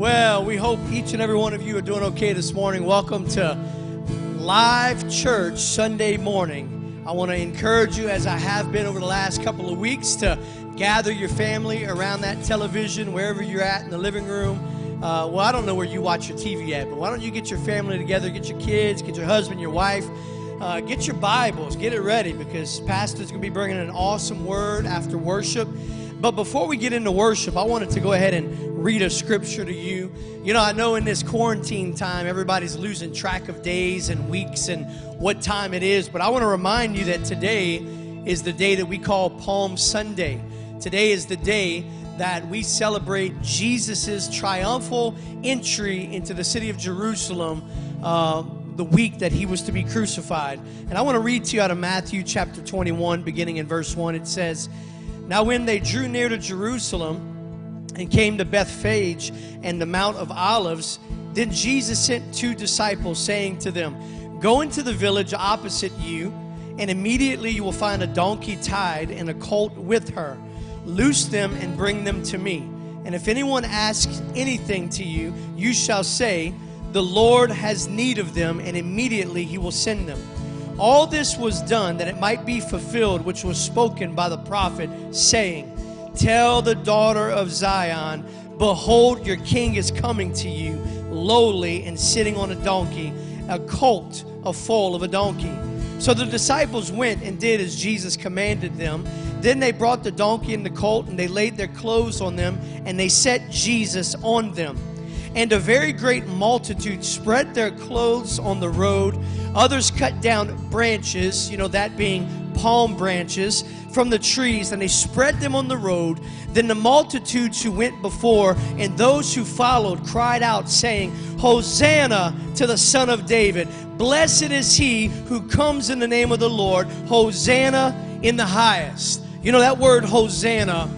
Well, we hope each and every one of you are doing okay this morning. Welcome to Life Church Sunday morning. I want to encourage you, as I have been over the last couple of weeks, to gather your family around that television, wherever you're at in the living room. Uh, well, I don't know where you watch your TV at, but why don't you get your family together, get your kids, get your husband, your wife, uh, get your Bibles, get it ready because Pastor's going to be bringing an awesome word after worship. But before we get into worship, I wanted to go ahead and read a scripture to you. You know, I know in this quarantine time, everybody's losing track of days and weeks and what time it is, but I want to remind you that today is the day that we call Palm Sunday. Today is the day that we celebrate Jesus' triumphal entry into the city of Jerusalem. Uh, the week that he was to be crucified. And I want to read to you out of Matthew chapter 21, beginning in verse 1. It says, now, when they drew near to Jerusalem and came to Bethphage and the Mount of Olives, then Jesus sent two disciples, saying to them, Go into the village opposite you, and immediately you will find a donkey tied and a colt with her. Loose them and bring them to me. And if anyone asks anything to you, you shall say, The Lord has need of them, and immediately he will send them. All this was done that it might be fulfilled, which was spoken by the prophet, saying, Tell the daughter of Zion, Behold, your king is coming to you, lowly and sitting on a donkey, a colt, a foal of a donkey. So the disciples went and did as Jesus commanded them. Then they brought the donkey and the colt, and they laid their clothes on them, and they set Jesus on them. And a very great multitude spread their clothes on the road. Others cut down branches, you know, that being palm branches from the trees, and they spread them on the road. Then the multitudes who went before and those who followed cried out, saying, Hosanna to the Son of David. Blessed is he who comes in the name of the Lord. Hosanna in the highest. You know, that word Hosanna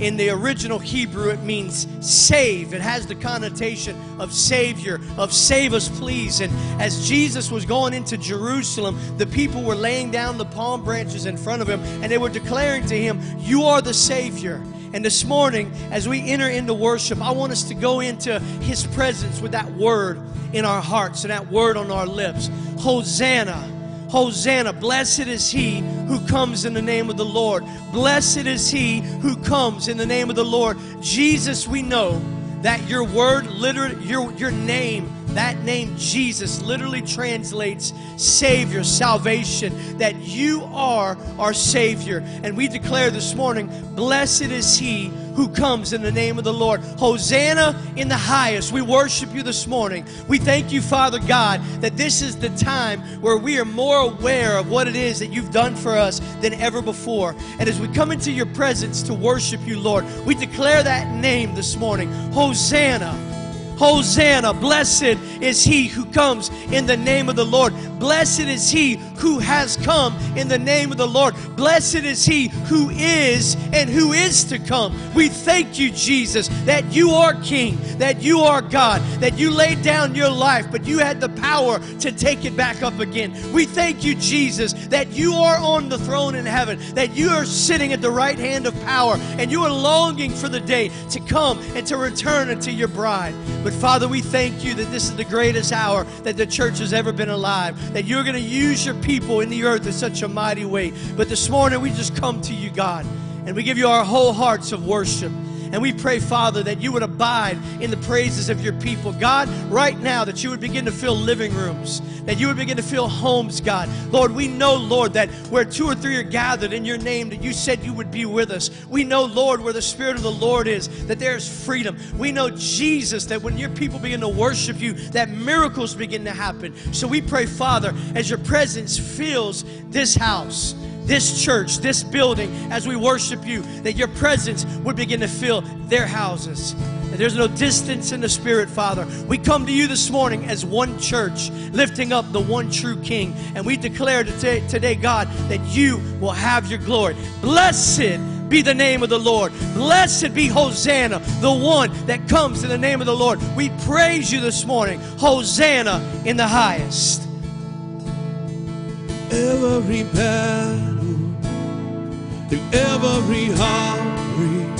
in the original Hebrew, it means save. It has the connotation of Savior, of save us, please. And as Jesus was going into Jerusalem, the people were laying down the palm branches in front of him and they were declaring to him, You are the Savior. And this morning, as we enter into worship, I want us to go into His presence with that word in our hearts and that word on our lips Hosanna. Hosanna, blessed is he who comes in the name of the Lord. Blessed is he who comes in the name of the Lord. Jesus, we know that your word, literally, your, your name, that name Jesus literally translates Savior, salvation, that you are our Savior. And we declare this morning, blessed is He who comes in the name of the Lord. Hosanna in the highest. We worship you this morning. We thank you, Father God, that this is the time where we are more aware of what it is that you've done for us than ever before. And as we come into your presence to worship you, Lord, we declare that name this morning Hosanna. Hosanna, blessed is he who comes in the name of the Lord. Blessed is he who has come in the name of the Lord. Blessed is he who is and who is to come. We thank you, Jesus, that you are King, that you are God, that you laid down your life, but you had the power to take it back up again. We thank you, Jesus, that you are on the throne in heaven, that you are sitting at the right hand of power, and you are longing for the day to come and to return unto your bride. But Father, we thank you that this is the greatest hour that the church has ever been alive, that you're going to use your people in the earth in such a mighty way. But this morning, we just come to you, God, and we give you our whole hearts of worship. And we pray, Father, that you would abide in the praises of your people. God, right now, that you would begin to fill living rooms, that you would begin to fill homes, God. Lord, we know, Lord, that where two or three are gathered in your name, that you said you would be with us. We know, Lord, where the Spirit of the Lord is, that there's freedom. We know, Jesus, that when your people begin to worship you, that miracles begin to happen. So we pray, Father, as your presence fills this house, this church, this building, as we worship you, that your presence would begin to fill their houses. That there's no distance in the Spirit, Father. We come to you this morning as one church, lifting up the one true King. And we declare today, today God, that you will have your glory. Blessed be the name of the Lord. Blessed be Hosanna, the one that comes in the name of the Lord. We praise you this morning. Hosanna in the highest. Every battle through every heartbreak,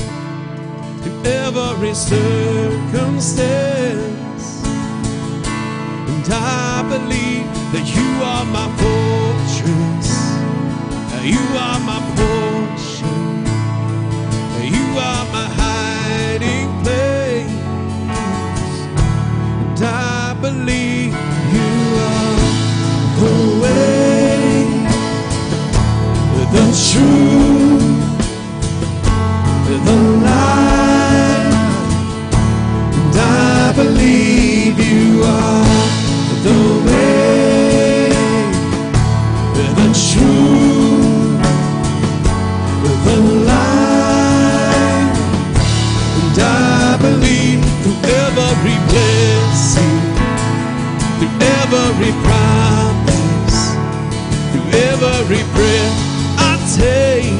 through every circumstance. And I believe that you are my fortress, you are my portion, you are my hiding place. And I believe you are the way, the truth. Every promise, through every breath I take.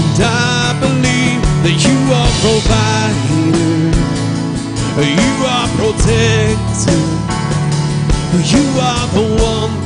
And I believe that you are provider, you are protector, you are the one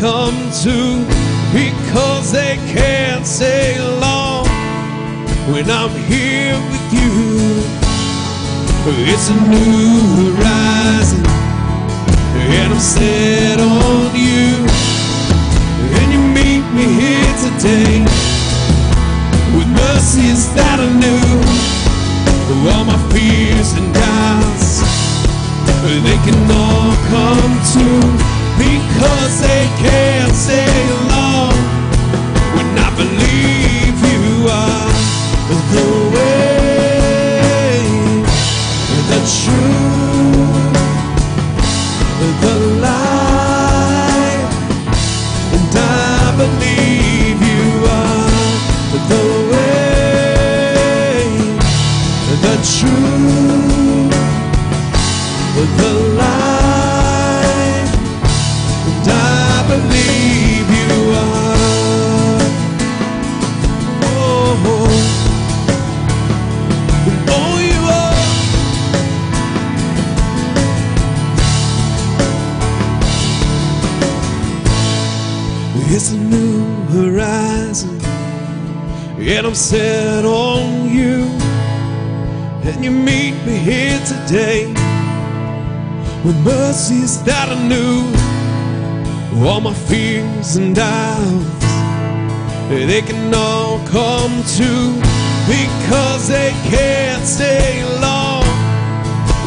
come to because they can't stay long when I'm here with you. It's a new horizon, and I'm set on you. And you meet me here today with mercies that I knew. All my fears and doubts, they can all come true because they can't stay long. When I believe fears and doubts, they can all come true because they can't stay long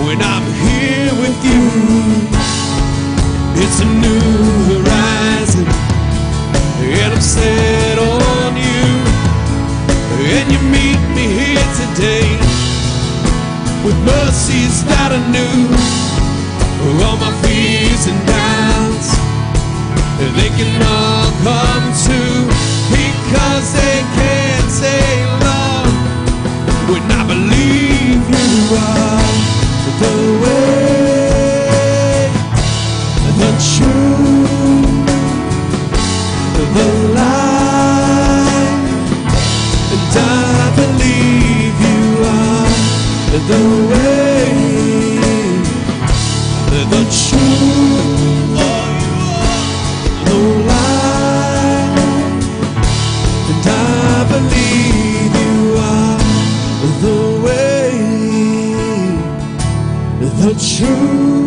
when I'm here with you. It's a new horizon, and I'm set on you. And you meet me here today with mercies that I new. All my fears and doubts, they can all come to because they can't stay long when I believe you are the way, the truth, the light, and I believe you are the way, the truth, You.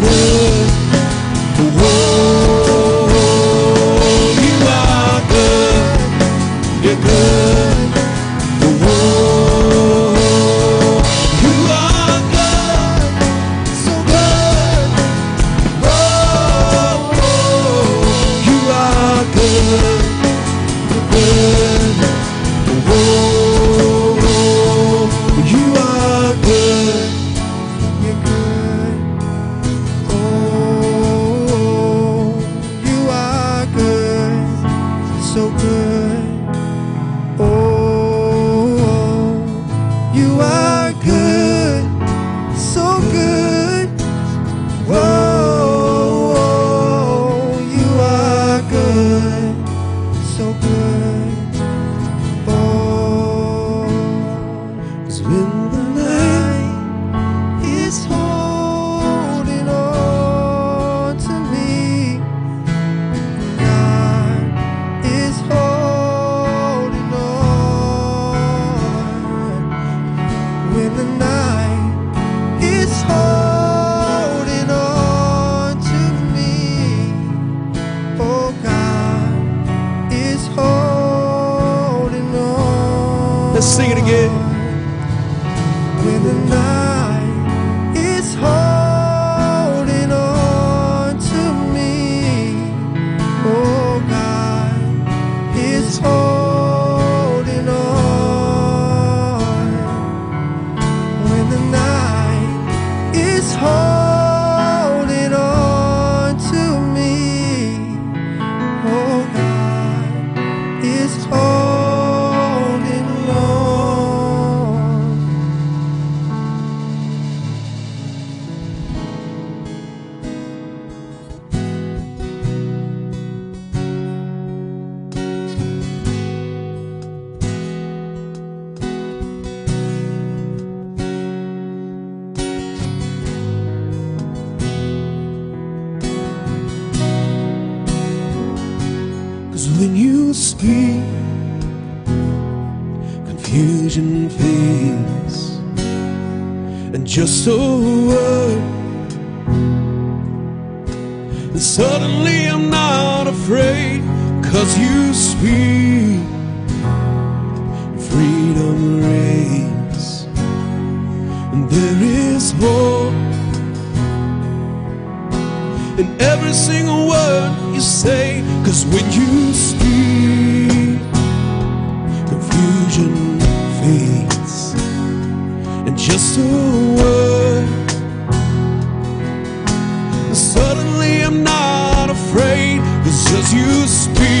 good. just a word. And suddenly I'm not afraid, it's just you speak.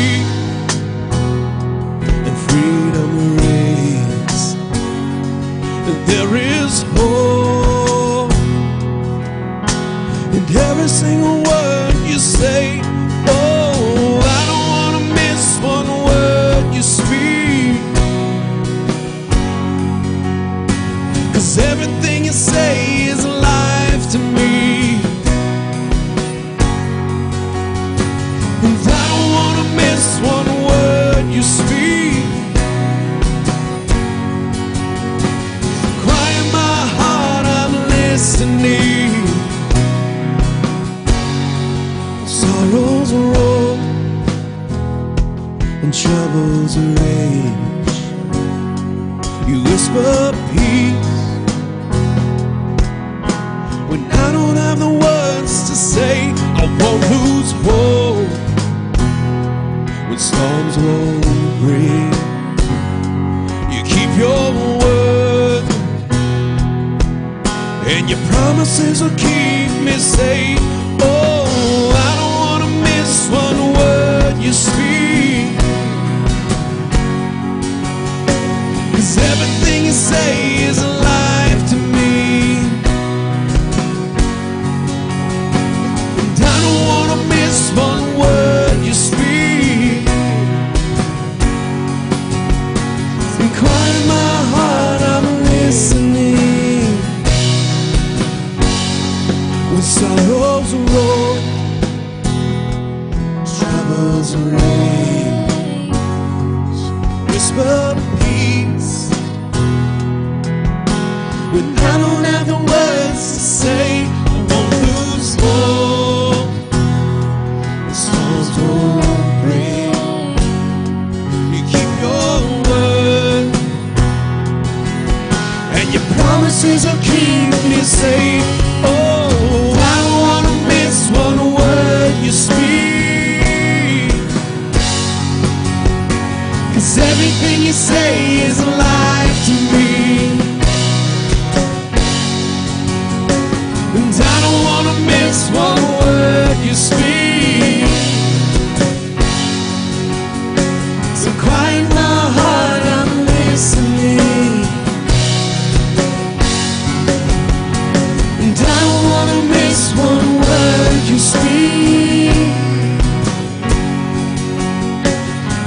majesty.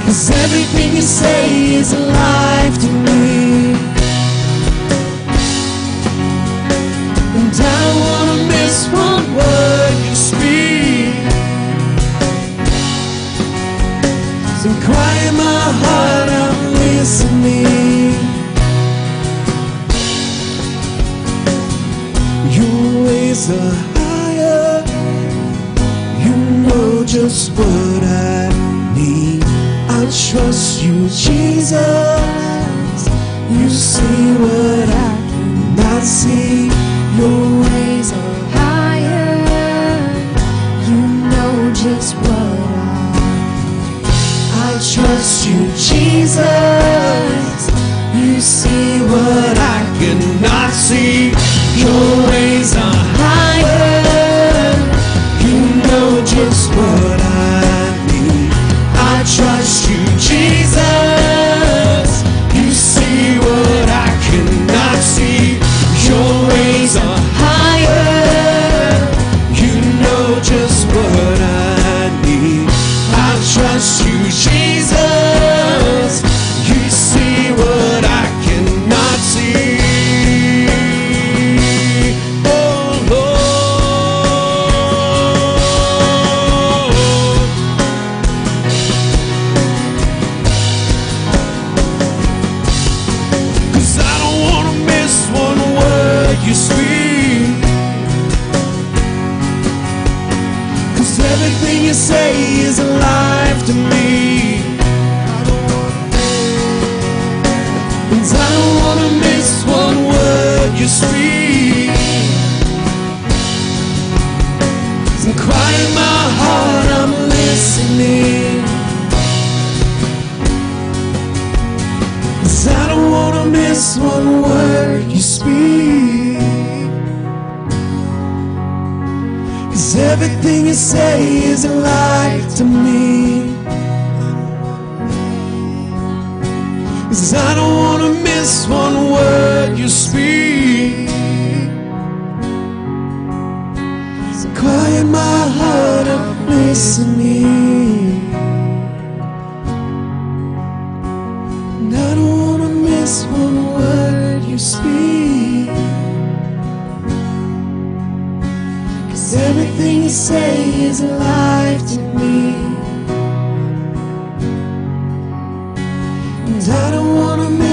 Cause everything you say is alive to me. just what I need. I trust you, Jesus. You see what I cannot see. Your ways are higher. You know just what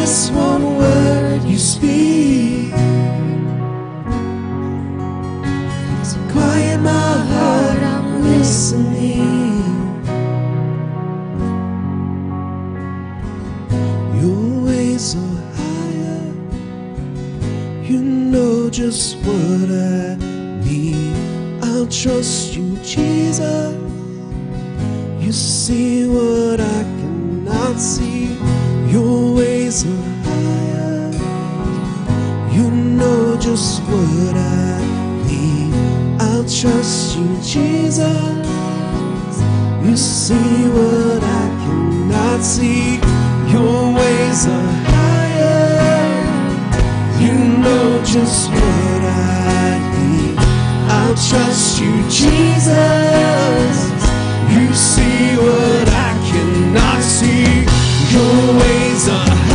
this one word you speak. So quiet my heart, I'm listening. Your ways are higher. You know just what I need I'll trust you, Jesus. You see what I cannot see reason why You know just what I need I'll trust you, Jesus. You see what I cannot see. Your ways are higher. You know just what I need. I'll trust you, Jesus. You see what I cannot see. Your ways are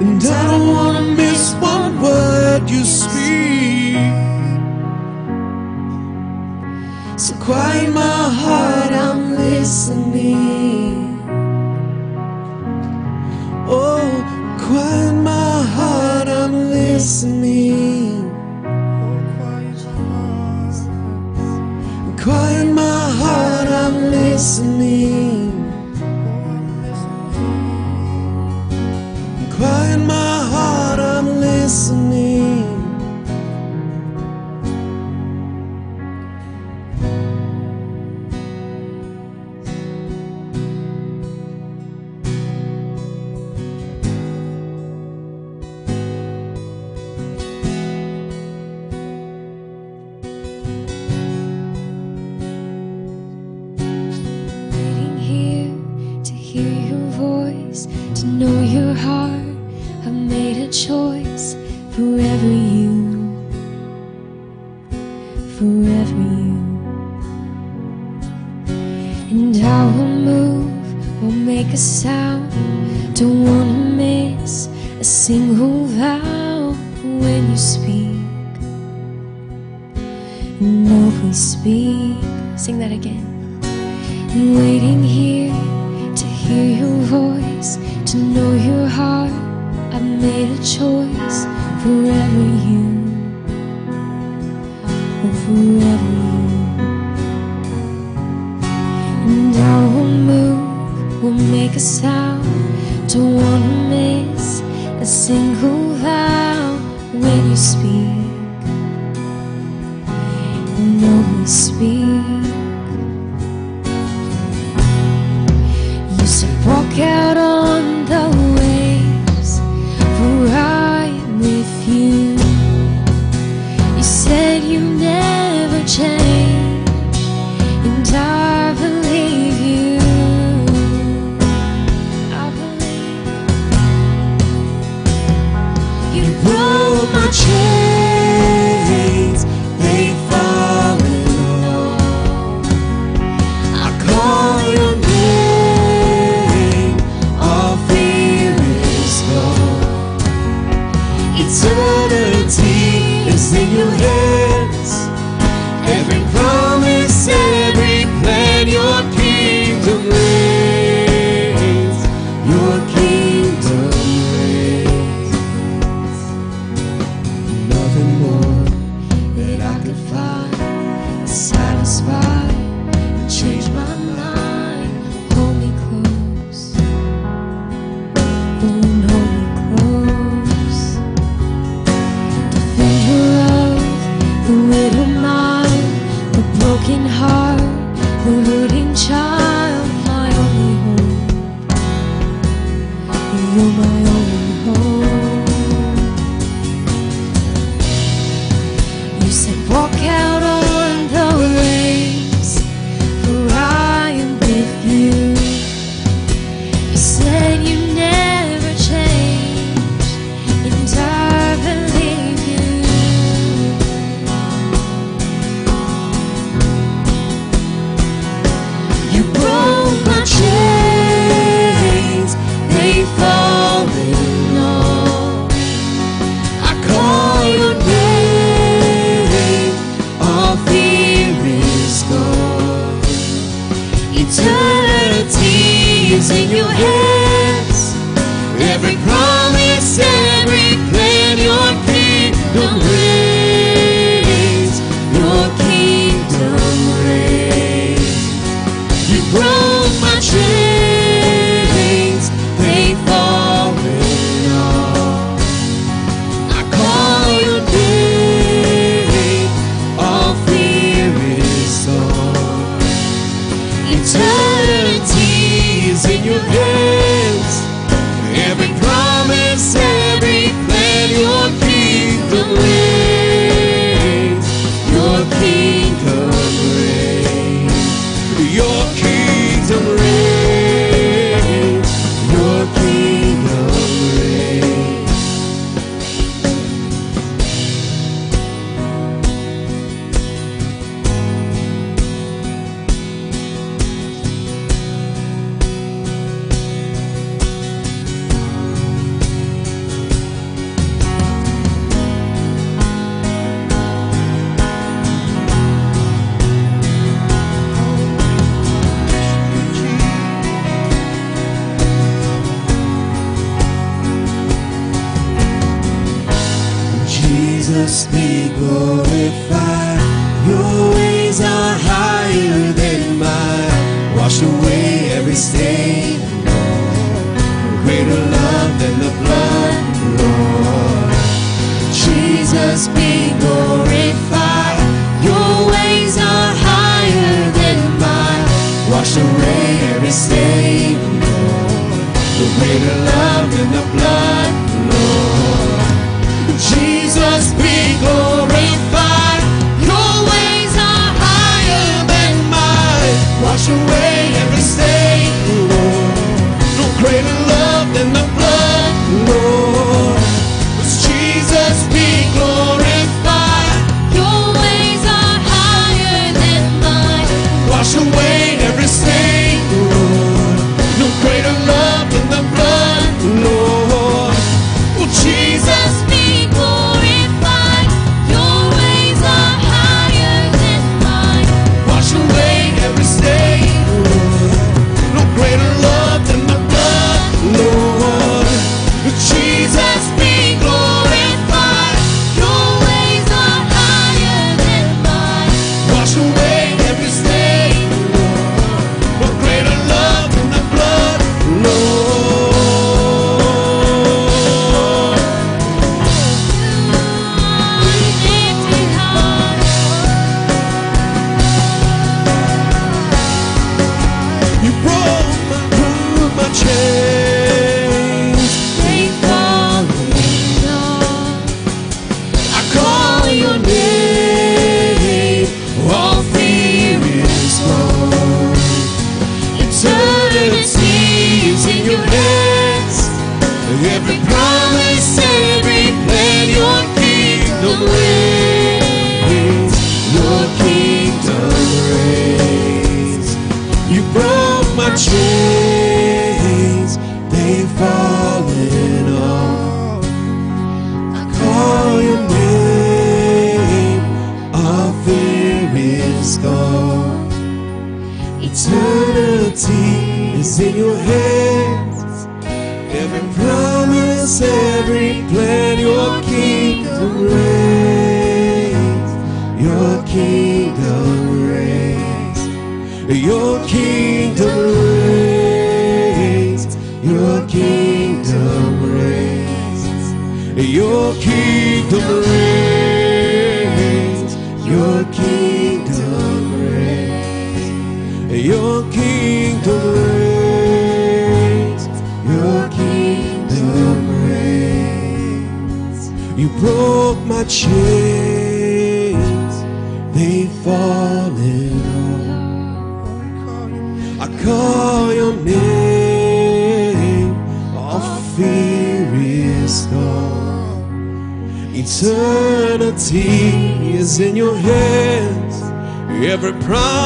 And I don't wanna miss one word you speak. So quiet my heart, I'm listening. Oh, quiet my heart, I'm listening. Quiet my heart, I'm listening. inside.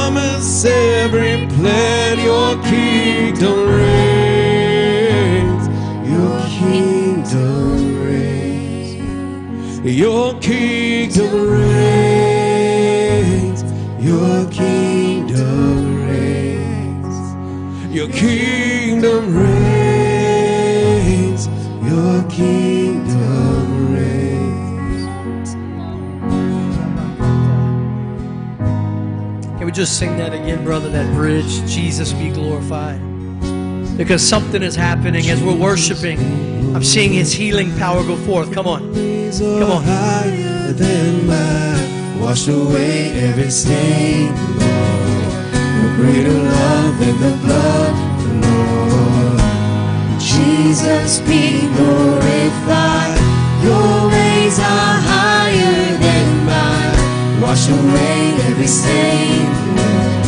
Promise, every plan, your kingdom reigns. Your kingdom reigns. Your kingdom reigns. Your kingdom reigns. Your kingdom just sing that again, brother? That bridge, Jesus be glorified. Because something is happening as we're worshiping. I'm seeing His healing power go forth. Come on. Come on. higher than mine, wash away every stain, Lord. No greater love than the blood, Lord. Jesus be glorified. Your ways are higher than mine. Wash away every stain, Lord.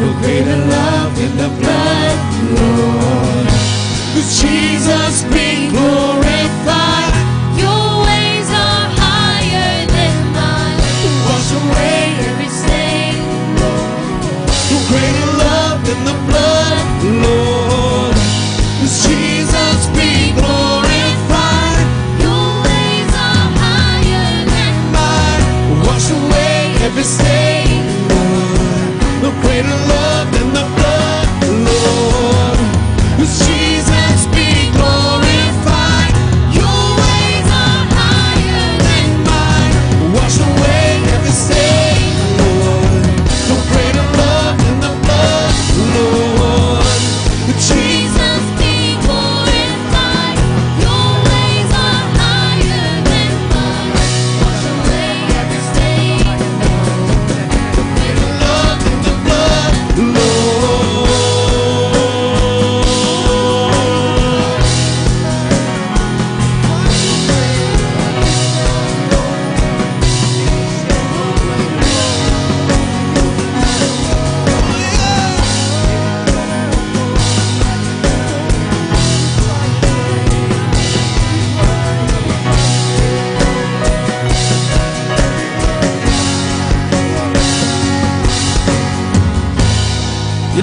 No greater love than the blood, Lord. Jesus be glorified. Your ways are higher than mine. Wash away Every stain, No greater love than the blood, Lord. Every stain, Lord. No greater love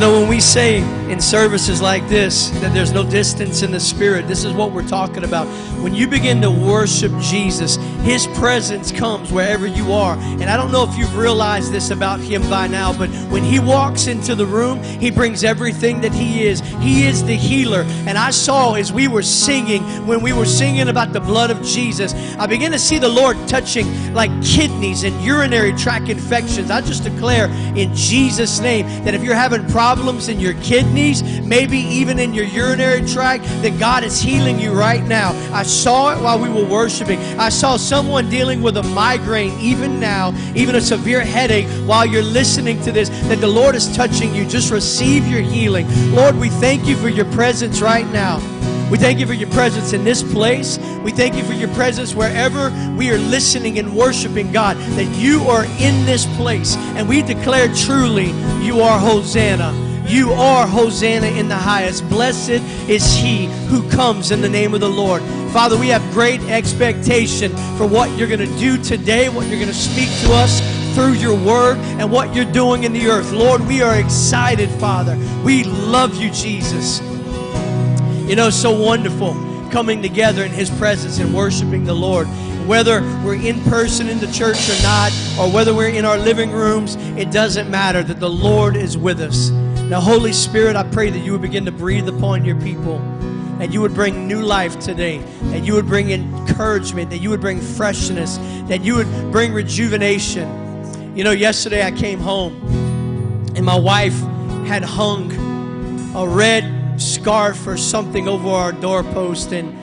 know, when we say in services like this that there's no distance in the spirit, this is what we're talking about. When you begin to worship Jesus, his presence comes wherever you are. And I don't know if you've realized this about him by now, but when he walks into the room, he brings everything that he is. He is the healer. And I saw as we were singing, when we were singing about the blood of Jesus, I began to see the Lord touching like kidneys and urinary tract infections. I just declare in Jesus' name that if you're having problems in your kidneys, maybe even in your urinary tract, that God is healing you right now. I saw it while we were worshiping. I saw someone dealing with a migraine even now, even a severe headache while you're listening to this, that the Lord is touching you. Just receive your healing. Lord, we thank you for your presence right now. We thank you for your presence in this place. We thank you for your presence wherever we are listening and worshiping God, that you are in this place. And we declare truly, you are Hosanna. You are Hosanna in the highest. Blessed is he who comes in the name of the Lord. Father, we have great expectation for what you're going to do today, what you're going to speak to us through your word, and what you're doing in the earth. Lord, we are excited, Father. We love you, Jesus. You know, so wonderful coming together in His presence and worshiping the Lord. Whether we're in person in the church or not, or whether we're in our living rooms, it doesn't matter that the Lord is with us. Now, Holy Spirit, I pray that you would begin to breathe upon your people, and you would bring new life today, that you would bring encouragement, that you would bring freshness, that you would bring rejuvenation. You know, yesterday I came home, and my wife had hung a red scarf or something over our doorpost and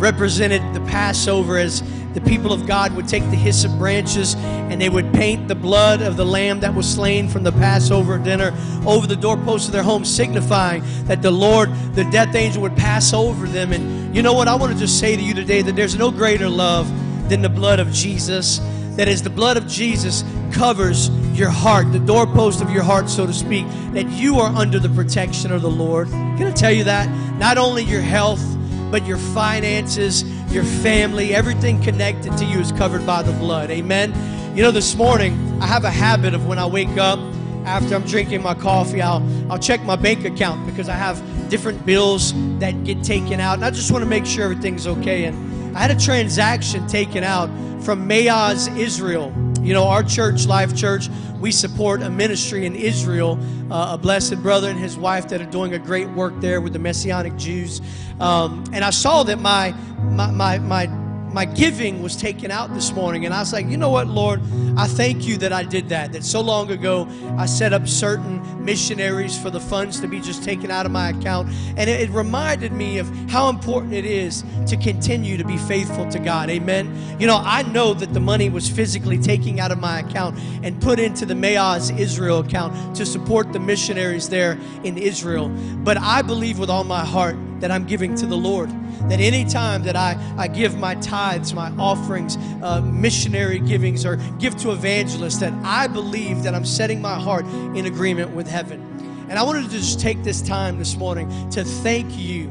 represented the Passover as the people of God would take the hyssop branches and they would paint the blood of the lamb that was slain from the Passover dinner over the doorposts of their home, signifying that the Lord, the death angel, would pass over them. And you know what? I want to just say to you today that there's no greater love than the blood of Jesus. That is, the blood of Jesus covers your heart, the doorpost of your heart, so to speak, that you are under the protection of the Lord. Can I tell you that? Not only your health, but your finances, your family, everything connected to you is covered by the blood. Amen. You know, this morning, I have a habit of when I wake up, after I'm drinking my coffee, I'll, I'll check my bank account because I have different bills that get taken out. And I just want to make sure everything's okay. And I had a transaction taken out from Maoz, Israel. You know, our church, Life Church, we support a ministry in Israel, uh, a blessed brother and his wife that are doing a great work there with the Messianic Jews. Um, and I saw that my, my, my, my my giving was taken out this morning and i was like you know what lord? I thank you that i did that that so long ago i set up certain missionaries for the funds to be just taken out of my account. And it, it reminded me of how important it is to continue to be faithful to god. Amen? You know i know that the money was physically taken out of my account and put into the Maoz israel account to support the missionaries there in israel. But i believe with all my heart that i'm giving to the lord that any time that I, I give my tithes, my offerings, uh, missionary givings, or give to evangelists, that I believe that I'm setting my heart in agreement with heaven. And I wanted to just take this time this morning to thank you,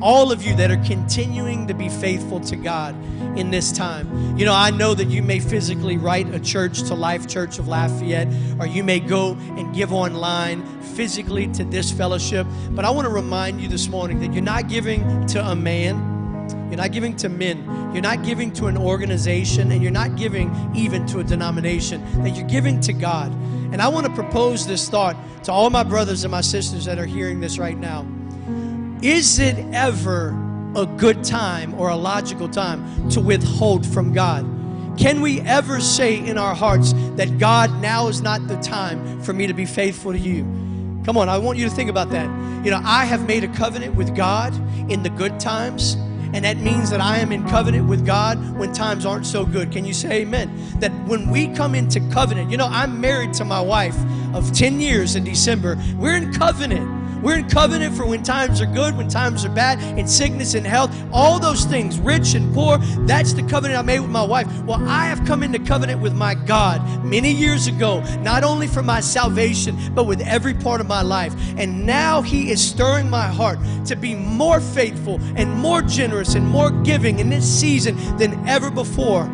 all of you that are continuing to be faithful to God in this time. You know, I know that you may physically write a church to Life Church of Lafayette, or you may go and give online physically to this fellowship. But I want to remind you this morning that you're not giving to a man. You're not giving to men. You're not giving to an organization, and you're not giving even to a denomination. That you're giving to God. And I want to propose this thought to all my brothers and my sisters that are hearing this right now. Is it ever a good time or a logical time to withhold from God? Can we ever say in our hearts that God, now is not the time for me to be faithful to you? Come on, I want you to think about that. You know, I have made a covenant with God in the good times, and that means that I am in covenant with God when times aren't so good. Can you say amen? That when we come into covenant, you know, I'm married to my wife of 10 years in December. We're in covenant. We're in covenant for when times are good, when times are bad, in sickness and health, all those things, rich and poor. That's the covenant I made with my wife. Well, I have come into covenant with my God many years ago, not only for my salvation, but with every part of my life. And now He is stirring my heart to be more faithful and more generous and more giving in this season than ever before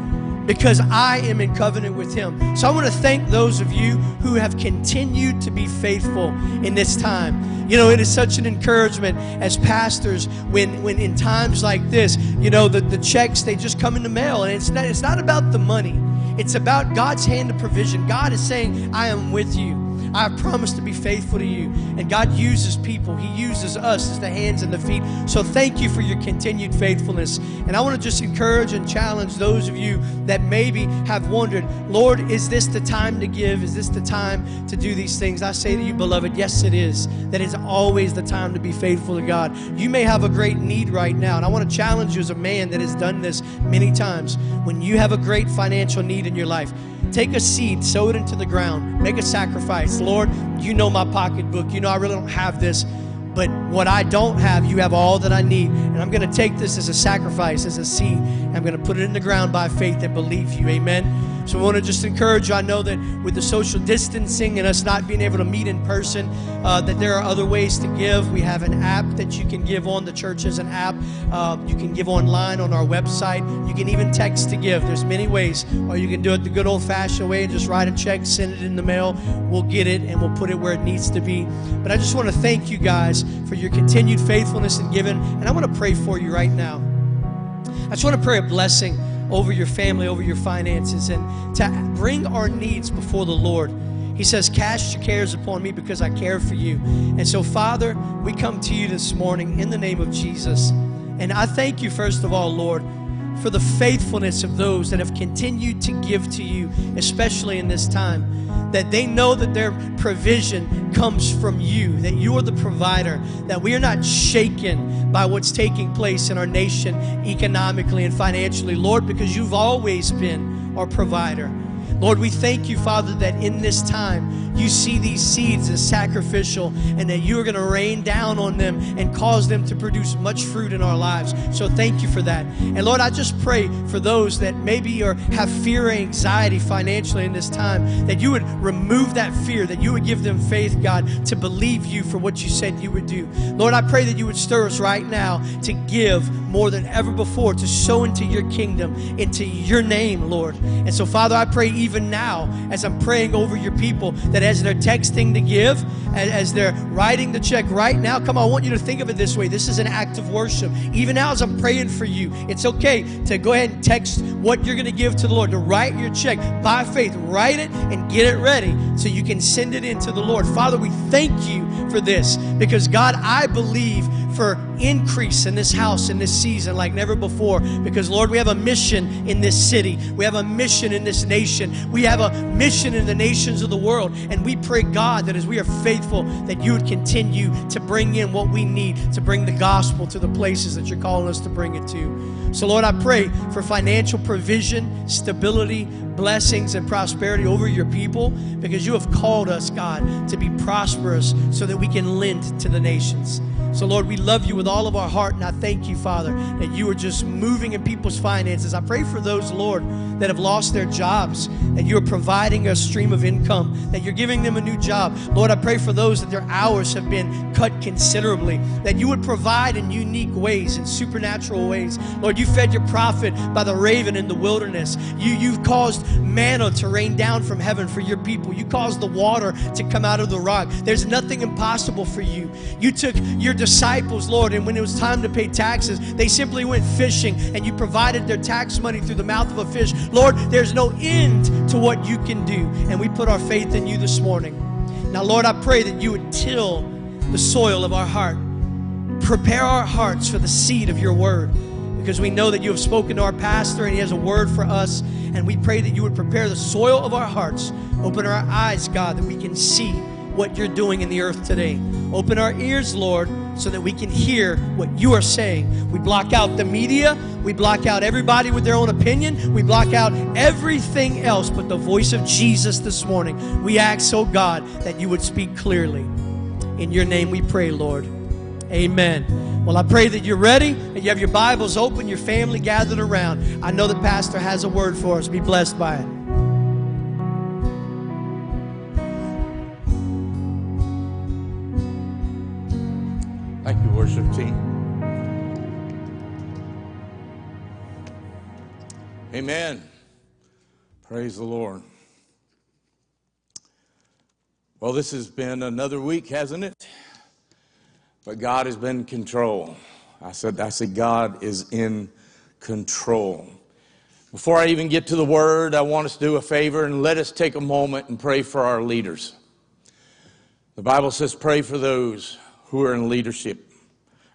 because I am in covenant with Him. So I want to thank those of you who have continued to be faithful in this time. You know, it is such an encouragement as pastors when, when in times like this, you know, the, the checks, they just come in the mail. And it's not, it's not about the money, it's about God's hand of provision. God is saying, I am with you. I have promised to be faithful to you. And God uses people, He uses us as the hands and the feet. So thank you for your continued faithfulness. And I want to just encourage and challenge those of you that maybe have wondered, Lord, is this the time to give? Is this the time to do these things? I say to you, beloved, yes, it is. That is always the time to be faithful to God. You may have a great need right now. And I want to challenge you as a man that has done this many times. When you have a great financial need in your life, Take a seed, sow it into the ground, make a sacrifice. Lord, you know my pocketbook. You know I really don't have this, but what I don't have, you have all that I need. And I'm going to take this as a sacrifice, as a seed. I'm going to put it in the ground by faith and believe you. Amen. So I want to just encourage you. I know that with the social distancing and us not being able to meet in person, uh, that there are other ways to give. We have an app that you can give on. The church has an app. Uh, you can give online on our website. You can even text to give. There's many ways. Or you can do it the good old-fashioned way and just write a check, send it in the mail. We'll get it and we'll put it where it needs to be. But I just want to thank you guys for your continued faithfulness and giving. And I want to pray for you right now. I just want to pray a blessing over your family, over your finances, and to bring our needs before the Lord. He says, Cast your cares upon me because I care for you. And so, Father, we come to you this morning in the name of Jesus. And I thank you, first of all, Lord, for the faithfulness of those that have continued to give to you, especially in this time. That they know that their provision comes from you, that you are the provider, that we are not shaken by what's taking place in our nation economically and financially, Lord, because you've always been our provider. Lord, we thank you, Father, that in this time you see these seeds as sacrificial and that you are going to rain down on them and cause them to produce much fruit in our lives. So thank you for that. And Lord, I just pray for those that maybe are have fear or anxiety financially in this time, that you would remove that fear, that you would give them faith, God, to believe you for what you said you would do. Lord, I pray that you would stir us right now to give more than ever before, to sow into your kingdom, into your name, Lord. And so, Father, I pray even now as I'm praying over your people that as they're texting to give, as, they're writing the check right now, come on, I want you to think of it this way. This is an act of worship. Even now, as I'm praying for you, it's okay to go ahead and text what you're going to give to the Lord, to write your check by faith. Write it and get it ready so you can send it in to the Lord. Father, we thank you for this because, God, I believe for increase in this house in this season like never before. Because Lord we have a mission in this city. We have a mission in this nation. We have a mission in the nations of the world. And we pray God that as we are faithful that you would continue to bring in what we need to bring the gospel to the places that you're calling us to bring it to. So Lord I pray for financial provision stability blessings and prosperity over your people. Because you have called us God to be prosperous so that we can lend to the nations so, Lord, we love you with all of our heart, and I thank you, Father, that you are just moving in people's finances. I pray for those, Lord, that have lost their jobs, that you're providing a stream of income, that you're giving them a new job. Lord, I pray for those that their hours have been cut considerably, that you would provide in unique ways, in supernatural ways. Lord, you fed your prophet by the raven in the wilderness. You, you've caused manna to rain down from heaven for your people. You caused the water to come out of the rock. There's nothing impossible for you. You took your disciples, Lord, and when it was time to pay taxes, they simply went fishing and you provided their tax money through the mouth of a fish. Lord, there's no end to what you can do. And we put our faith in you this morning. Now, Lord, I pray that you would till the soil of our heart. Prepare our hearts for the seed of your word because we know that you have spoken to our pastor and he has a word for us. And we pray that you would prepare the soil of our hearts. Open our eyes, God, that we can see what you're doing in the earth today. Open our ears, Lord, so that we can hear what you are saying. We block out the media, we block out everybody with their own opinion, we block out everything else but the voice of Jesus this morning. We ask, oh God, that you would speak clearly. In your name we pray, Lord. Amen. Well, I pray that you're ready and you have your Bibles open, your family gathered around. I know the pastor has a word for us. Be blessed by it. Amen. Praise the Lord. Well, this has been another week, hasn't it? But God has been in control. I said, I said, God is in control. Before I even get to the word, I want us to do a favor and let us take a moment and pray for our leaders. The Bible says, pray for those who are in leadership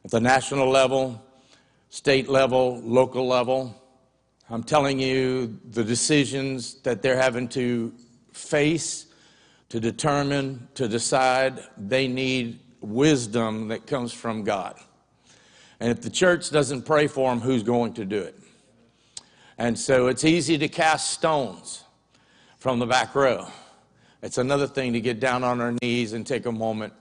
at the national level, state level, local level. I'm telling you the decisions that they're having to face, to determine, to decide, they need wisdom that comes from God. And if the church doesn't pray for them, who's going to do it? And so it's easy to cast stones from the back row. It's another thing to get down on our knees and take a moment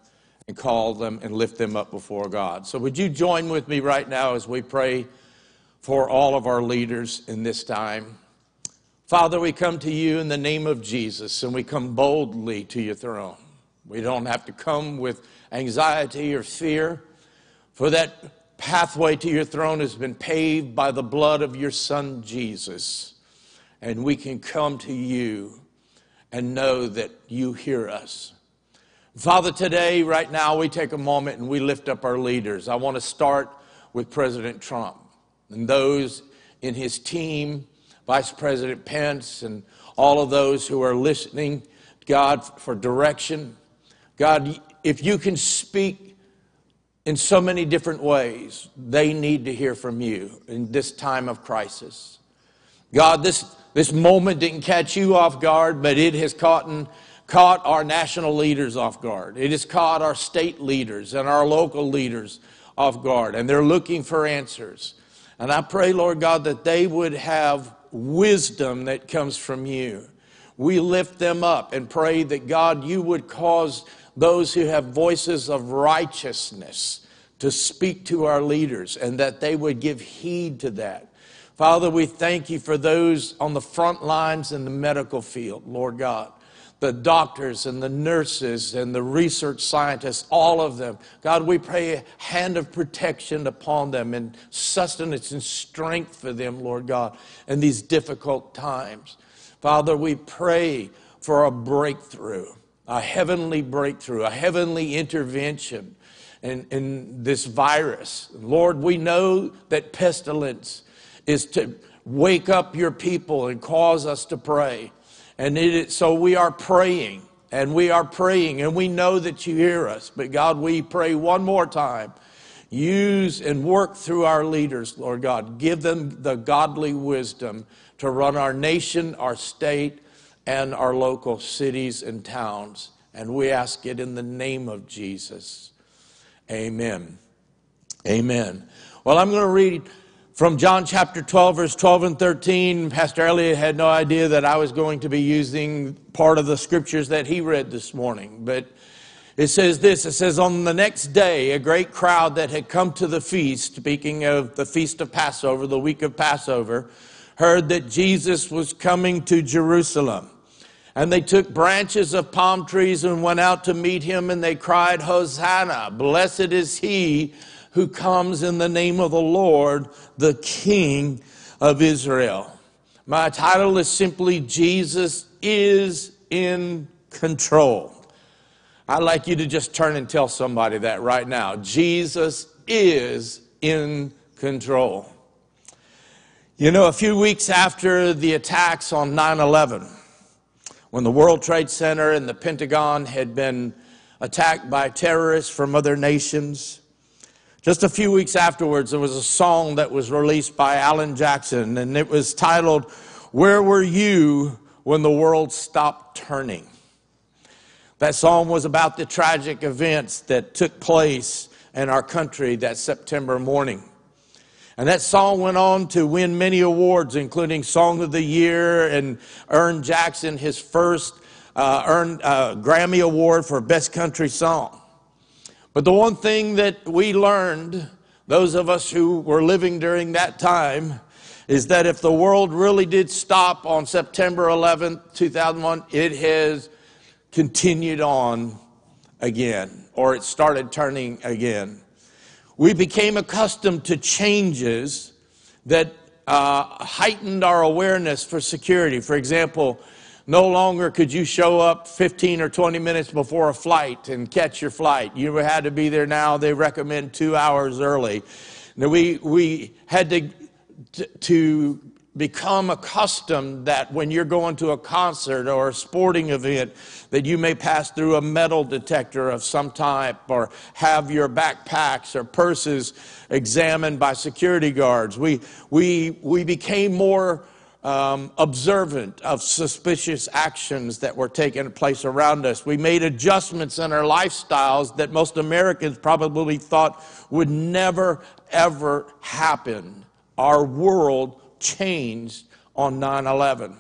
and call them and lift them up before God. So, would you join with me right now as we pray for all of our leaders in this time? Father, we come to you in the name of Jesus and we come boldly to your throne. We don't have to come with anxiety or fear, for that pathway to your throne has been paved by the blood of your Son, Jesus. And we can come to you and know that you hear us. Father, today, right now, we take a moment and we lift up our leaders. I want to start with President Trump and those in his team, Vice President Pence, and all of those who are listening, God, for direction. God, if you can speak in so many different ways, they need to hear from you in this time of crisis. God, this, this moment didn't catch you off guard, but it has caught, caught our national leaders off guard. It has caught our state leaders and our local leaders off guard, and they're looking for answers. And I pray, Lord God, that they would have wisdom that comes from you. We lift them up and pray that, God, you would cause those who have voices of righteousness to speak to our leaders and that they would give heed to that. Father, we thank you for those on the front lines in the medical field, Lord God the doctors and the nurses and the research scientists, all of them. God, we pray a hand of protection upon them and sustenance and strength for them, Lord God, in these difficult times. Father, we pray for a breakthrough, a heavenly breakthrough, a heavenly intervention in, in this virus. Lord, we know that pestilence is to wake up your people and cause us to pray. And it, so we are praying and we are praying and we know that you hear us. But God, we pray one more time. Use and work through our leaders, Lord God. Give them the godly wisdom to run our nation, our state, and our local cities and towns. And we ask it in the name of Jesus. Amen. Amen. Well, I'm going to read from John chapter 12, verse 12 and 13, Pastor Elliott had no idea that I was going to be using part of the scriptures that he read this morning. But it says this it says, On the next day, a great crowd that had come to the feast, speaking of the feast of Passover, the week of Passover, heard that Jesus was coming to Jerusalem. And they took branches of palm trees and went out to meet him, and they cried, Hosanna! Blessed is he who comes in the name of the Lord, the King of Israel. My title is simply Jesus is in control. I'd like you to just turn and tell somebody that right now. Jesus is in control. You know, a few weeks after the attacks on 9 11, when the World Trade Center and the Pentagon had been attacked by terrorists from other nations, just a few weeks afterwards, there was a song that was released by Alan Jackson, and it was titled, Where Were You When the World Stopped Turning? That song was about the tragic events that took place in our country that September morning. And that song went on to win many awards, including Song of the Year, and earned Jackson his first uh, earned uh, Grammy Award for Best Country Song. But the one thing that we learned, those of us who were living during that time, is that if the world really did stop on September 11th, 2001, it has continued on again, or it started turning again. We became accustomed to changes that uh, heightened our awareness for security. For example, no longer could you show up 15 or 20 minutes before a flight and catch your flight. You had to be there now. They recommend two hours early. We, we had to, to become accustomed that when you're going to a concert or a sporting event that you may pass through a metal detector of some type or have your backpacks or purses examined by security guards we, we, we became more um, observant of suspicious actions that were taking place around us. We made adjustments in our lifestyles that most Americans probably thought would never, ever happen. Our world changed on 9 11.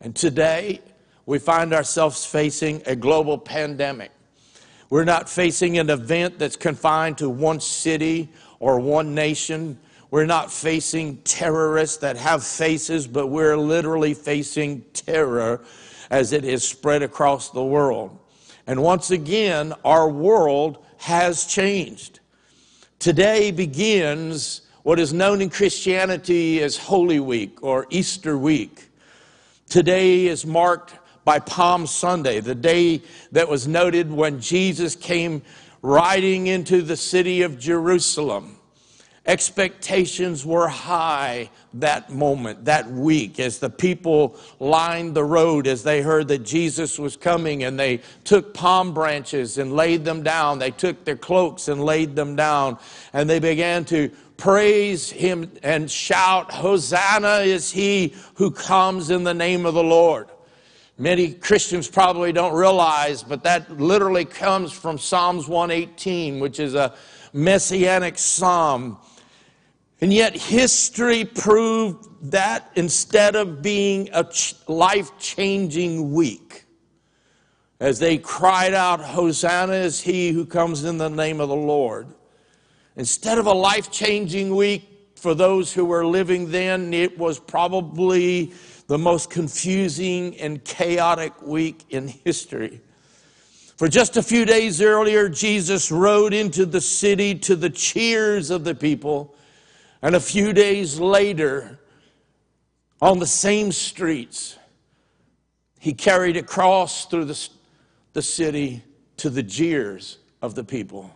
And today, we find ourselves facing a global pandemic. We're not facing an event that's confined to one city or one nation. We're not facing terrorists that have faces, but we're literally facing terror as it is spread across the world. And once again, our world has changed. Today begins what is known in Christianity as Holy Week or Easter Week. Today is marked by Palm Sunday, the day that was noted when Jesus came riding into the city of Jerusalem Expectations were high that moment, that week, as the people lined the road as they heard that Jesus was coming and they took palm branches and laid them down. They took their cloaks and laid them down and they began to praise him and shout, Hosanna is he who comes in the name of the Lord. Many Christians probably don't realize, but that literally comes from Psalms 118, which is a messianic psalm and yet, history proved that instead of being a life changing week, as they cried out, Hosanna is he who comes in the name of the Lord, instead of a life changing week for those who were living then, it was probably the most confusing and chaotic week in history. For just a few days earlier, Jesus rode into the city to the cheers of the people and a few days later, on the same streets, he carried a cross through the, the city to the jeers of the people.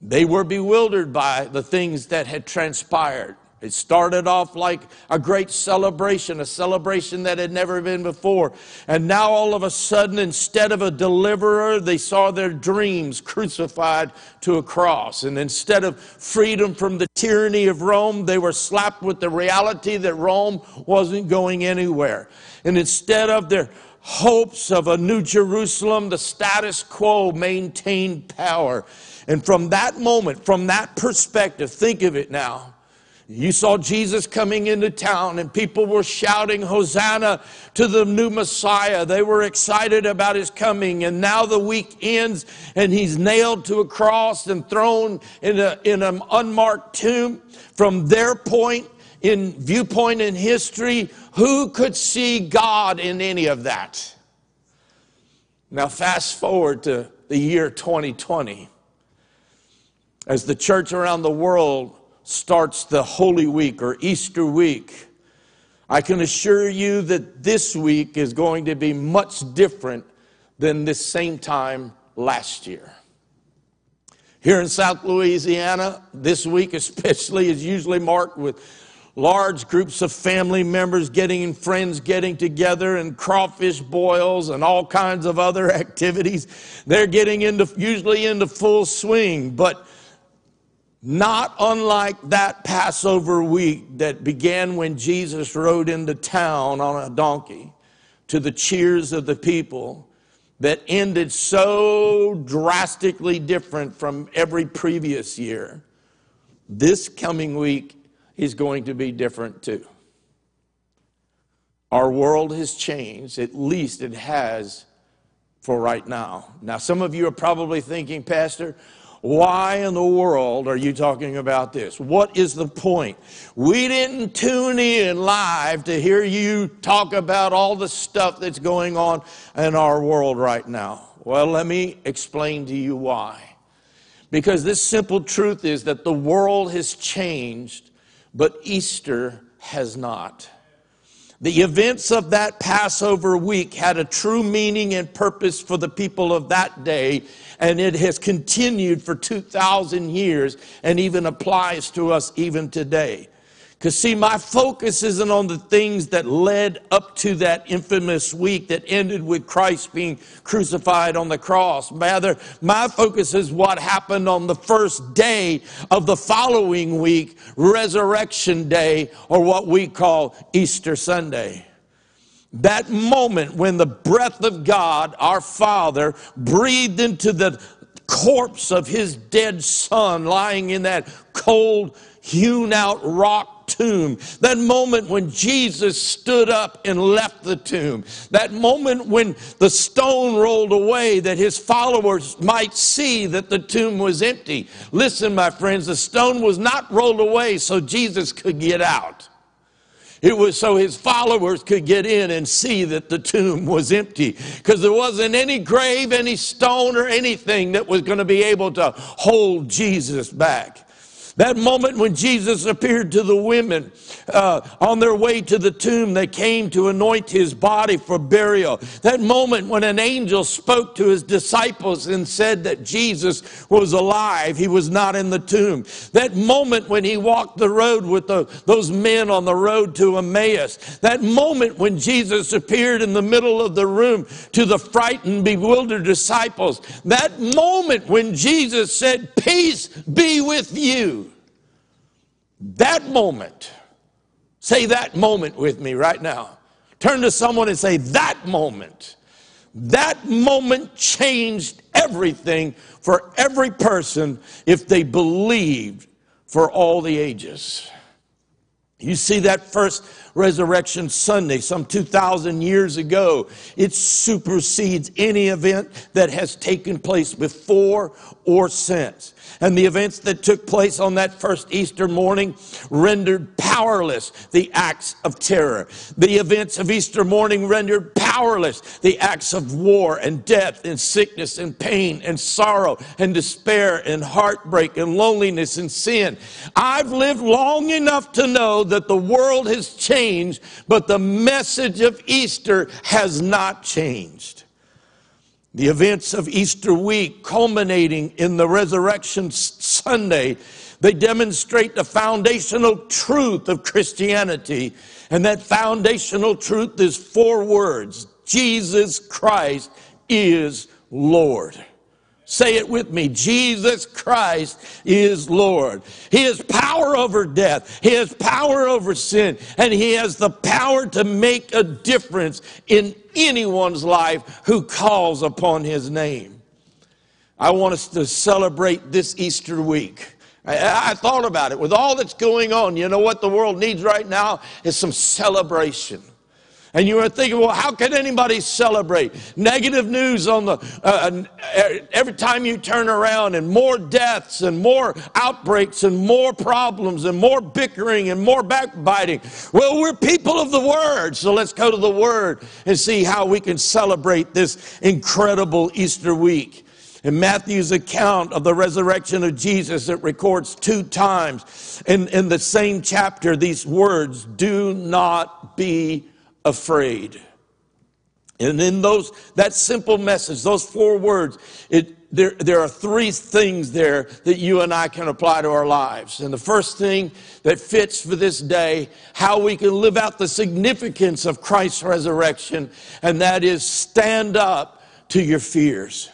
They were bewildered by the things that had transpired. It started off like a great celebration, a celebration that had never been before. And now all of a sudden, instead of a deliverer, they saw their dreams crucified to a cross. And instead of freedom from the tyranny of Rome, they were slapped with the reality that Rome wasn't going anywhere. And instead of their hopes of a new Jerusalem, the status quo maintained power. And from that moment, from that perspective, think of it now. You saw Jesus coming into town and people were shouting, Hosanna to the new Messiah. They were excited about his coming. And now the week ends and he's nailed to a cross and thrown in, a, in an unmarked tomb. From their point, in viewpoint in history, who could see God in any of that? Now, fast forward to the year 2020. As the church around the world starts the Holy Week or Easter week, I can assure you that this week is going to be much different than this same time last year. Here in South Louisiana, this week especially is usually marked with large groups of family members getting and friends getting together and crawfish boils and all kinds of other activities. They're getting into usually into full swing, but not unlike that Passover week that began when Jesus rode into town on a donkey to the cheers of the people, that ended so drastically different from every previous year. This coming week is going to be different too. Our world has changed, at least it has for right now. Now, some of you are probably thinking, Pastor, why in the world are you talking about this? What is the point? We didn't tune in live to hear you talk about all the stuff that's going on in our world right now. Well, let me explain to you why. Because this simple truth is that the world has changed, but Easter has not. The events of that Passover week had a true meaning and purpose for the people of that day, and it has continued for 2,000 years and even applies to us even today. Because, see, my focus isn't on the things that led up to that infamous week that ended with Christ being crucified on the cross. Rather, my focus is what happened on the first day of the following week, Resurrection Day, or what we call Easter Sunday. That moment when the breath of God, our Father, breathed into the corpse of his dead son lying in that cold, hewn out rock tomb. That moment when Jesus stood up and left the tomb. That moment when the stone rolled away that his followers might see that the tomb was empty. Listen, my friends, the stone was not rolled away so Jesus could get out. It was so his followers could get in and see that the tomb was empty because there wasn't any grave, any stone, or anything that was going to be able to hold Jesus back. That moment when Jesus appeared to the women uh, on their way to the tomb, they came to anoint his body for burial. That moment when an angel spoke to his disciples and said that Jesus was alive, he was not in the tomb. That moment when he walked the road with the, those men on the road to Emmaus. That moment when Jesus appeared in the middle of the room to the frightened, bewildered disciples. That moment when Jesus said, Peace be with you. That moment, say that moment with me right now. Turn to someone and say, That moment. That moment changed everything for every person if they believed for all the ages. You see that first Resurrection Sunday, some 2,000 years ago, it supersedes any event that has taken place before or since and the events that took place on that first Easter morning rendered powerless the acts of terror. The events of Easter morning rendered powerless the acts of war and death and sickness and pain and sorrow and despair and heartbreak and loneliness and sin. I've lived long enough to know that the world has changed, but the message of Easter has not changed. The events of Easter week culminating in the resurrection Sunday, they demonstrate the foundational truth of Christianity. And that foundational truth is four words Jesus Christ is Lord. Say it with me. Jesus Christ is Lord. He has power over death. He has power over sin. And He has the power to make a difference in anyone's life who calls upon His name. I want us to celebrate this Easter week. I, I thought about it. With all that's going on, you know what the world needs right now is some celebration. And you are thinking, well, how can anybody celebrate? Negative news on the, uh, uh, every time you turn around, and more deaths, and more outbreaks, and more problems, and more bickering, and more backbiting. Well, we're people of the Word, so let's go to the Word and see how we can celebrate this incredible Easter week. In Matthew's account of the resurrection of Jesus, it records two times in, in the same chapter these words do not be afraid. And in those, that simple message, those four words, it, there, there are three things there that you and I can apply to our lives. And the first thing that fits for this day, how we can live out the significance of Christ's resurrection, and that is stand up to your fears.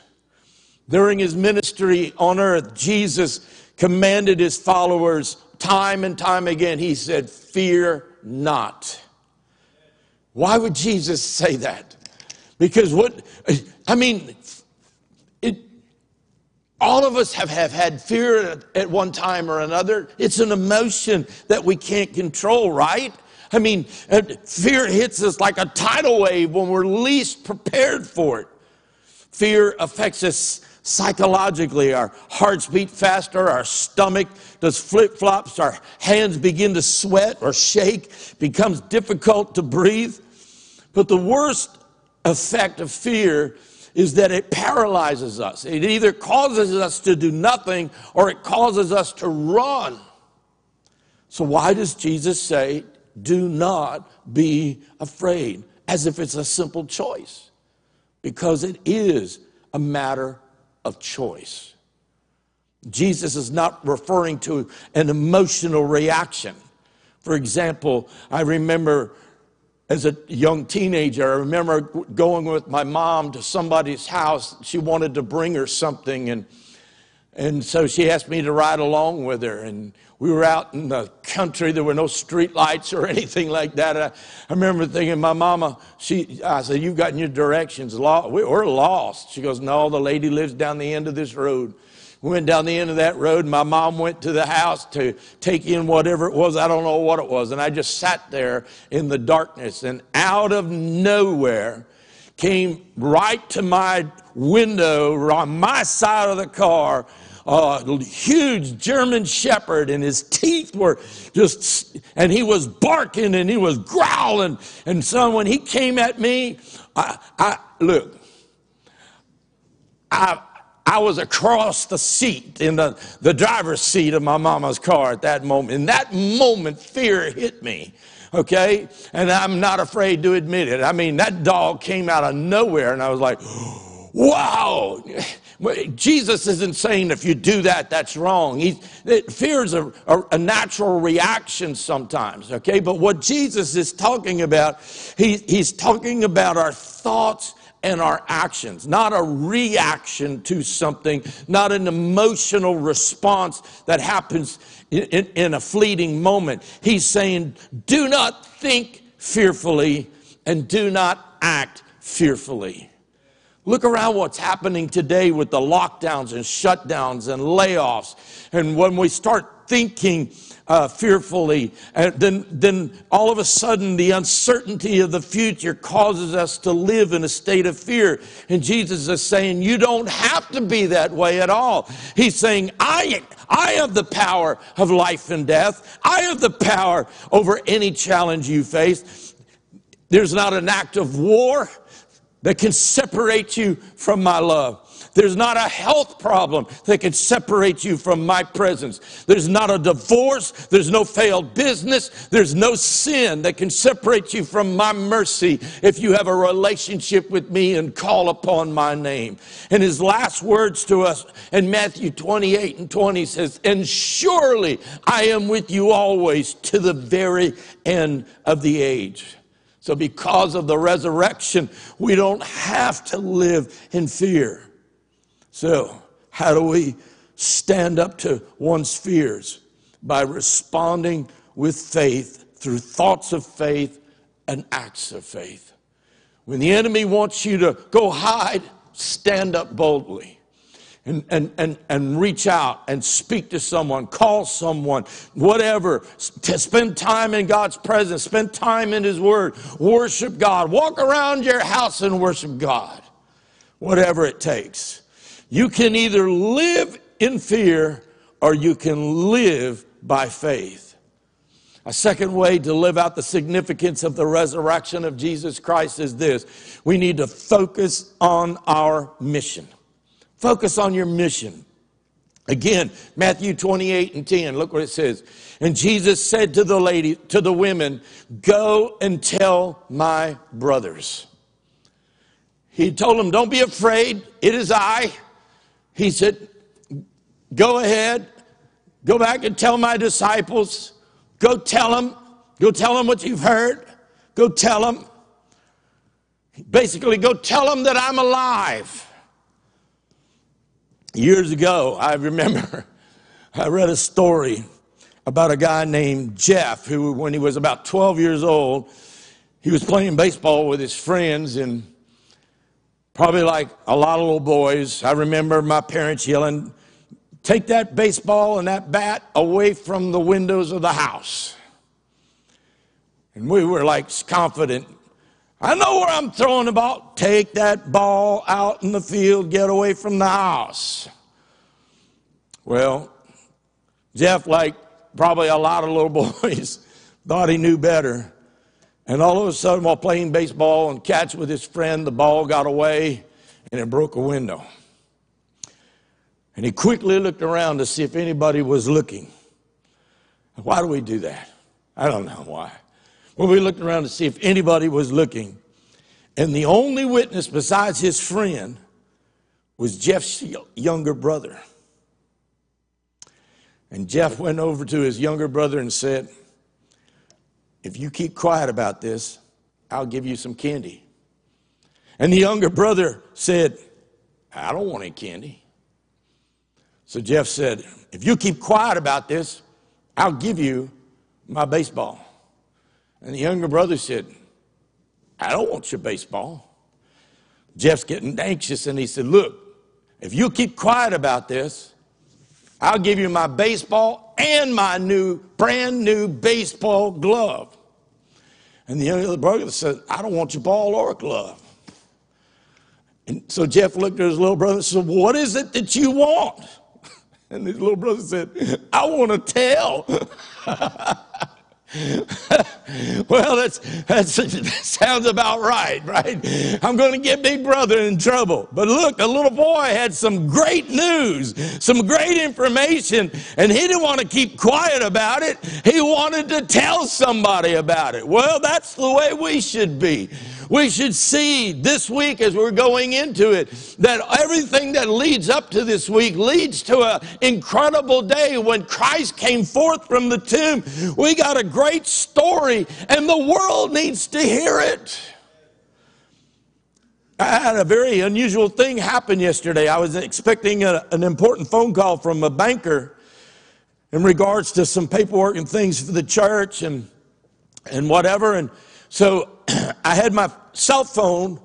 During his ministry on earth, Jesus commanded his followers time and time again, he said, Fear not. Why would Jesus say that? Because what, I mean, it, all of us have, have had fear at, one time or another. It's an emotion that we can't control, right? I mean, fear hits us like a tidal wave when we're least prepared for it. Fear affects us psychologically. Our hearts beat faster, our stomach does flip flops, our hands begin to sweat or shake, becomes difficult to breathe. But the worst effect of fear is that it paralyzes us. It either causes us to do nothing or it causes us to run. So, why does Jesus say, do not be afraid? As if it's a simple choice. Because it is a matter of choice. Jesus is not referring to an emotional reaction. For example, I remember as a young teenager, I remember going with my mom to somebody's house. She wanted to bring her something, and, and so she asked me to ride along with her. And we were out in the country. There were no street lights or anything like that. I, I, remember thinking, my mama, she, I said, You've gotten your directions. We're lost. She goes, No, the lady lives down the end of this road. We went down the end of that road. And My mom went to the house to take in whatever it was. I don't know what it was. And I just sat there in the darkness. And out of nowhere came right to my window on my side of the car Uh, a huge German shepherd, and his teeth were just, and he was barking and he was growling. And so when he came at me, I, I look, I, I was across the seat in the, the driver's seat of my mama's car at that moment. In that moment, fear hit me okay? And I'm not afraid to admit it. I mean, that dog came out of nowhere, and I was like, wow. Jesus isn't saying if you do that, that's wrong. He, fear is a, a, a, natural reaction sometimes, okay? But what Jesus is talking about, he, he's talking about our thoughts and our actions, not a reaction to something, not an emotional response that happens in, in, in, a fleeting moment. He's saying, do not think fearfully and do not act fearfully. Look around what's happening today with the lockdowns and shutdowns and layoffs. And when we start thinking uh, fearfully, and then, then all of a sudden the uncertainty of the future causes us to live in a state of fear. And Jesus is saying, You don't have to be that way at all. He's saying, I, I have the power of life and death, I have the power over any challenge you face. There's not an act of war that can separate you from my love. There's not a health problem that can separate you from my presence. There's not a divorce. There's no failed business. There's no sin that can separate you from my mercy if you have a relationship with me and call upon my name. And his last words to us in Matthew 28 and 20 says, And surely I am with you always to the very end of the age. So, because of the resurrection, we don't have to live in fear. So, how do we stand up to one's fears? By responding with faith through thoughts of faith and acts of faith. When the enemy wants you to go hide, stand up boldly. And, and, and, and reach out and speak to someone, call someone, whatever. To spend time in God's presence, spend time in His Word, worship God, walk around your house and worship God, whatever it takes. You can either live in fear or you can live by faith. A second way to live out the significance of the resurrection of Jesus Christ is this we need to focus on our mission. Focus on your mission. Again, Matthew 28 and 10, look what it says. And Jesus said to the lady, to the women, Go and tell my brothers. He told them, Don't be afraid, it is I. He said, Go ahead, go back and tell my disciples, go tell them, go tell them what you've heard, go tell them. Basically, go tell them that I'm alive. Years ago, I remember I read a story about a guy named Jeff who, when he was about 12 years old, he was playing baseball with his friends and Probably like a lot of little boys. I remember my parents yelling, Take that baseball and that bat away from the windows of the house. And we were like confident. I know where I'm throwing the ball. Take that ball out in the field, get away from the house. Well, Jeff, like probably a lot of little boys, thought he knew better. And all of a sudden, while playing baseball and catch with his friend, the ball got away and it broke a window. And he quickly looked around to see if anybody was looking. Why do we do that? I don't know why. Well, we looked around to see if anybody was looking. And the only witness besides his friend was Jeff's younger brother. And Jeff went over to his younger brother and said, if you keep quiet about this, I'll give you some candy. And the younger brother said, I don't want any candy. So Jeff said, If you keep quiet about this, I'll give you my baseball. And the younger brother said, I don't want your baseball. Jeff's getting anxious and he said, Look, if you keep quiet about this, I'll give you my baseball and my new, brand new baseball glove. And the other brother said, I don't want your ball or glove. And so Jeff looked at his little brother and said, What is it that you want? And his little brother said, I want to tell. well, that's, that's, that sounds about right, right? I'm going to get Big Brother in trouble. But look, the little boy had some great news, some great information, and he didn't want to keep quiet about it. He wanted to tell somebody about it. Well, that's the way we should be. We should see this week as we're going into it that everything that leads up to this week leads to an incredible day when Christ came forth from the tomb. We got a great story, and the world needs to hear it. I had a very unusual thing happen yesterday. I was expecting a, an important phone call from a banker in regards to some paperwork and things for the church and and whatever. And so I had my cell phone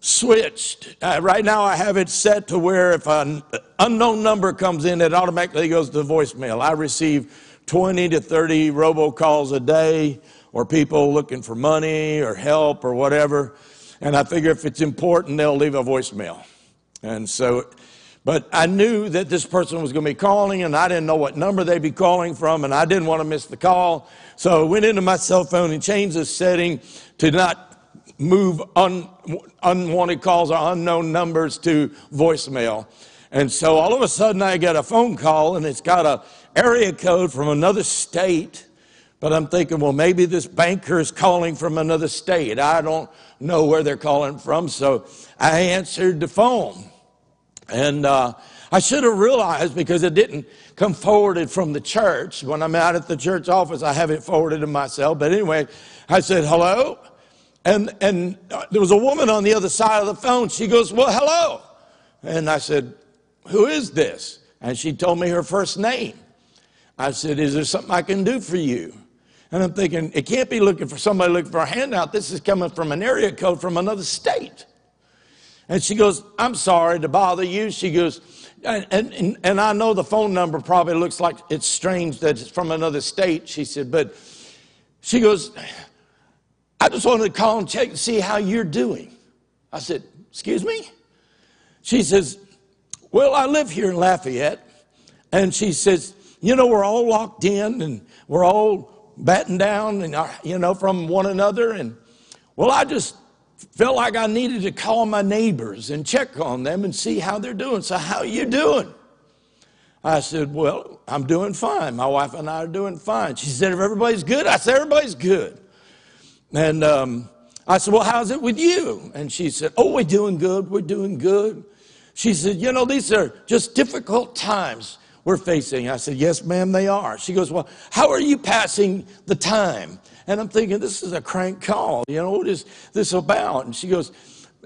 switched. Uh, right now, I have it set to where if an unknown number comes in, it automatically goes to voicemail. I receive 20 to 30 robocalls a day, or people looking for money or help or whatever. And I figure if it's important, they'll leave a voicemail. And so, but I knew that this person was going to be calling, and I didn't know what number they'd be calling from, and I didn't want to miss the call. So I went into my cell phone and changed the setting to not move un, unwanted calls or unknown numbers to voicemail. And so all of a sudden I get a phone call and it's got a area code from another state. But I'm thinking, well, maybe this banker is calling from another state. I don't know where they're calling from. So I answered the phone. And uh, I should have realized because it didn't come forwarded from the church. When I'm out at the church office, I have it forwarded to myself. But anyway, I said, hello. And, and there was a woman on the other side of the phone. She goes, Well, hello. And I said, Who is this? And she told me her first name. I said, Is there something I can do for you? And I'm thinking, It can't be looking for somebody looking for a handout. This is coming from an area code from another state. And she goes, I'm sorry to bother you. She goes, and, and, and I know the phone number probably looks like it's strange that it's from another state. She said, But she goes, I just wanted to call and check and see how you're doing. I said, Excuse me? She says, Well, I live here in Lafayette. And she says, You know, we're all locked in and we're all batting down and, uh, you know, from one another. And, well, I just felt like I needed to call my neighbors and check on them and see how they're doing. So, how are you doing? I said, Well, I'm doing fine. My wife and I are doing fine. She said, If everybody's good, I said, Everybody's good. And um, I said, Well, how's it with you? And she said, Oh, we're doing good. We're doing good. She said, You know, these are just difficult times we're facing. I said, Yes, ma'am, they are. She goes, Well, how are you passing the time? And I'm thinking, This is a crank call. You know, what is this about? And she goes,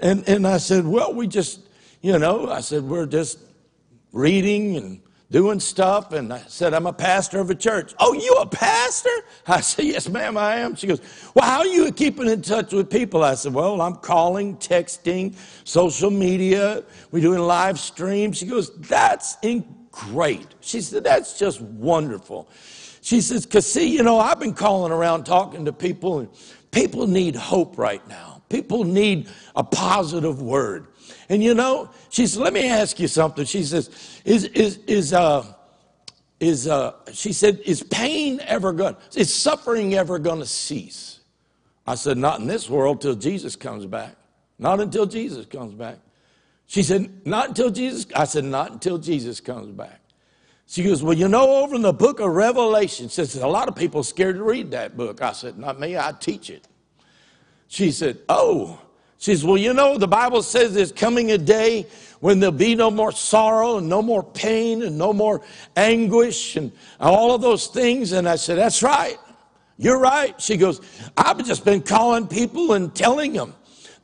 and, and I said, Well, we just, you know, I said, We're just reading and doing stuff. And I said, I'm a pastor of a church. Oh, you a pastor? I said, Yes, ma'am, I am. She goes, Well, how are you keeping in touch with people? I said, Well, I'm calling, texting, social media. We're doing live streams. She goes, That's great. She said, That's just wonderful. She says, Because see, you know, I've been calling around talking to people, and people need hope right now. People need a positive word. And you know, she said, let me ask you something. She says, is, is, is, uh, is uh, she said, is pain ever going to, is suffering ever going to cease? I said, not in this world till Jesus comes back. Not until Jesus comes back. She said, not until Jesus, I said, not until Jesus comes back. She goes, well, you know, over in the book of Revelation, says a lot of people scared to read that book. I said, not me, I teach it. She said, oh, she says, Well, you know, the Bible says there's coming a day when there'll be no more sorrow and no more pain and no more anguish and all of those things. And I said, That's right. You're right. She goes, I've just been calling people and telling them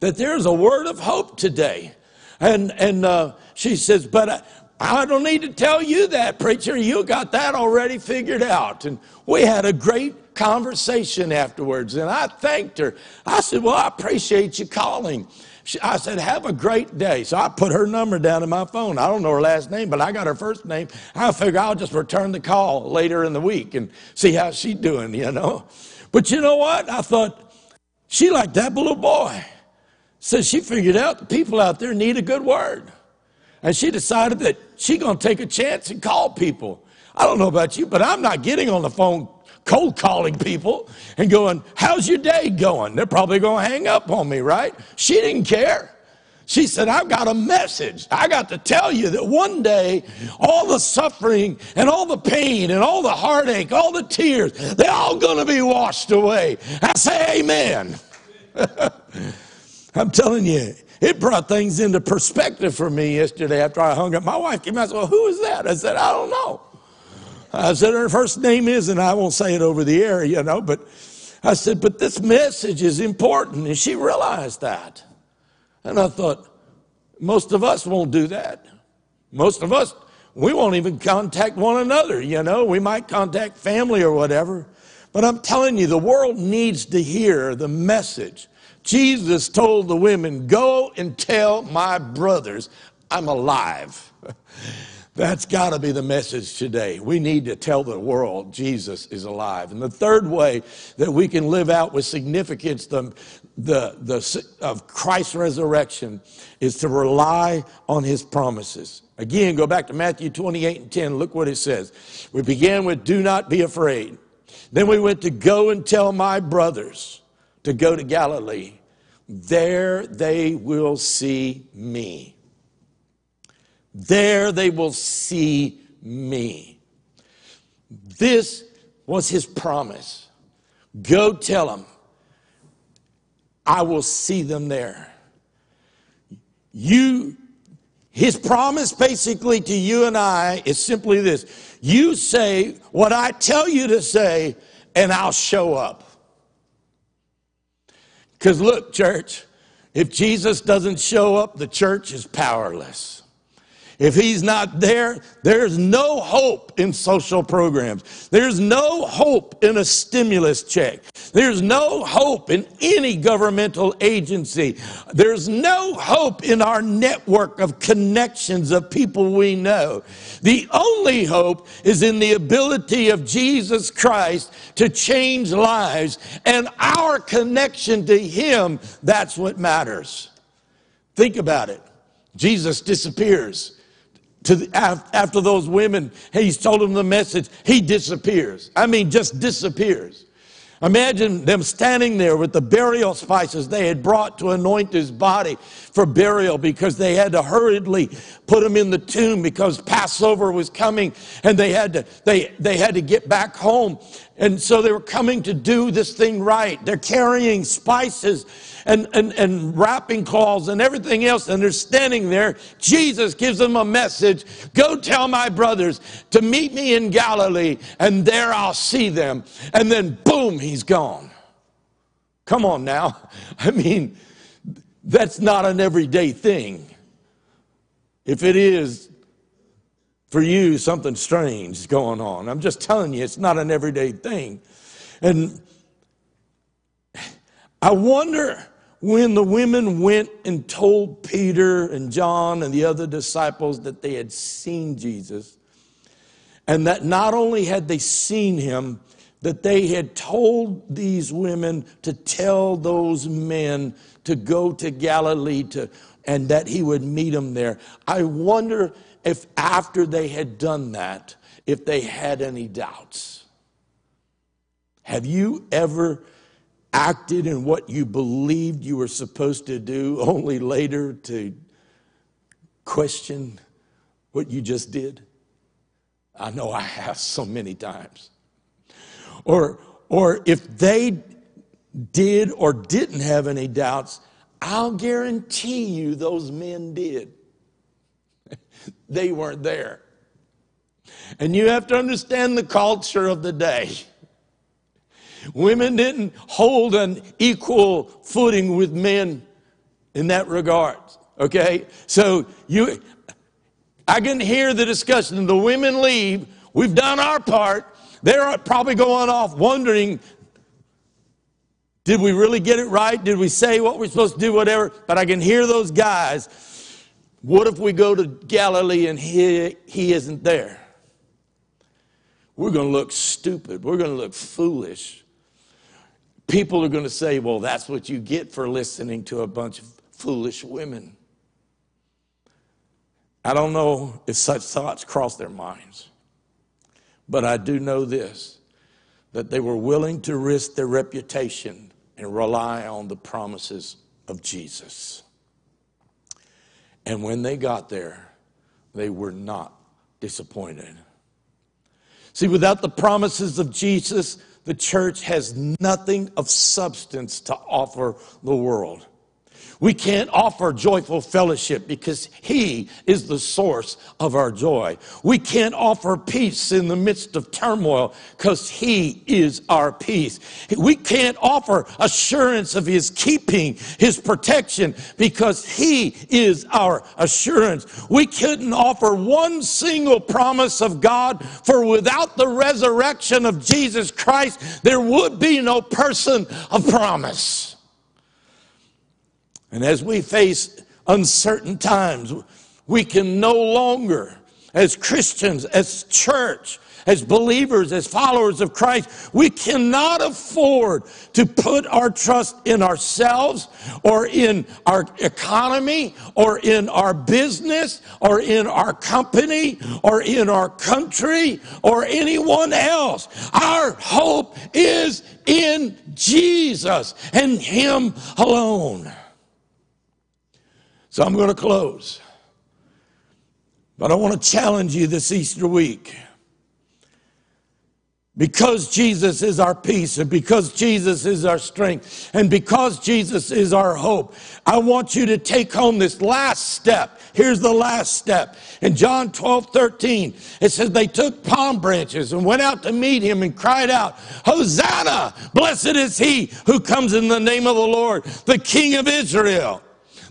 that there's a word of hope today. And, and uh, she says, But I, don't need to tell you that, preacher. You got that already figured out. And we had a great conversation afterwards. And I thanked her. I said, Well, I appreciate you calling. She, I said, Have a great day. So I put her number down in my phone. I don't know her last name, but I got her first name. I figure I'll just return the call later in the week and see how she's doing, you know. But you know what? I thought, she like that little boy. So she figured out the people out there need a good word. And she decided that she's going to take a chance and call people. I don't know about you, but I'm not getting on the phone cold calling people and going, How's your day going? They're probably going to hang up on me, right? She didn't care. She said, I've got a message. I got to tell you that one day, all the suffering and all the pain and all the heartache, all the tears, they're all going to be washed away. I say, Amen. I'm telling you, it brought things into perspective for me yesterday after I hung up. My wife came out and said, Well, who is that? I said, I don't know. I said, Her first name is, and I won't say it over the air, you know, but I said, But this message is important. And she realized that. And I thought, most of us won't do that. Most of us, we won't even contact one another, you know. We might contact family or whatever. But I'm telling you, the world needs to hear the message. Jesus told the women, Go and tell my brothers I'm alive. That's got to be the message today. We need to tell the world Jesus is alive. And the third way that we can live out with significance the, the, the, of Christ's resurrection is to rely on his promises. Again, go back to Matthew 28 and 10. Look what it says. We began with, Do not be afraid. Then we went to go and tell my brothers to go to Galilee. There they will see me. There they will see me. This was his promise. Go tell them, I will see them there. You, his promise basically to you and I is simply this you say what I tell you to say, and I'll show up. Because look, church, if Jesus doesn't show up, the church is powerless. If he's not there, there's no hope in social programs. There's no hope in a stimulus check. There's no hope in any governmental agency. There's no hope in our network of connections of people we know. The only hope is in the ability of Jesus Christ to change lives and our connection to him. That's what matters. Think about it. Jesus disappears to the, after those women, he's told them the message, he disappears. I mean, just disappears. Imagine them standing there with the burial spices they had brought to anoint his body for burial because they had to hurriedly put him in the tomb because Passover was coming and they had to, they, they had to get back home. And so they were coming to do this thing right. They're carrying spices and, and, and wrapping cloths and everything else, and they're standing there. Jesus gives them a message Go tell my brothers to meet me in Galilee, and there I'll see them. And then, boom, he's gone. Come on now. I mean, that's not an everyday thing. If it is, for you, something strange is going on. I'm just telling you, it's not an everyday thing. And I wonder when the women went and told Peter and John and the other disciples that they had seen Jesus, and that not only had they seen him, that they had told these women to tell those men to go to Galilee to, and that he would meet them there. I wonder if after they had done that, if they had any doubts. Have you ever acted in what you believed you were supposed to do, only later to question what you just did? I know I have so many times. Or, or if they did or didn't have any doubts, I'll guarantee you those men did. They weren't there. And you have to understand the culture of the day. Women didn't hold an equal footing with men in that regard. Okay? So you I can hear the discussion. The women leave. We've done our part. They're probably going off wondering did we really get it right? Did we say what we're supposed to do? Whatever. But I can hear those guys. What if we go to Galilee and he, he isn't there? We're going to look stupid. We're going to look foolish people are going to say, well, that's what you get for listening to a bunch of foolish women. I don't know if such thoughts cross their minds, but I do know this that they were willing to risk their reputation and rely on the promises of Jesus. And when they got there, they were not disappointed. See, without the promises of Jesus, the church has nothing of substance to offer the world. We can't offer joyful fellowship because He is the source of our joy. We can't offer peace in the midst of turmoil because He is our peace. We can't offer assurance of His keeping, His protection because He is our assurance. We couldn't offer one single promise of God, for without the resurrection of Jesus Christ, there would be no person of promise. And as we face uncertain times, we can no longer, as Christians, as church, as believers, as followers of Christ, we cannot afford to put our trust in ourselves or in our economy or in our business or in our company or in our country or anyone else. Our hope is in Jesus and Him alone. So I'm going to close. But I want to challenge you this Easter week. Because Jesus is our peace and because Jesus is our strength and because Jesus is our hope, I want you to take home this last step. Here's the last step. In John 12, 13, it says they took palm branches and went out to meet him and cried out, Hosanna! Blessed is he who comes in the name of the Lord, the King of Israel.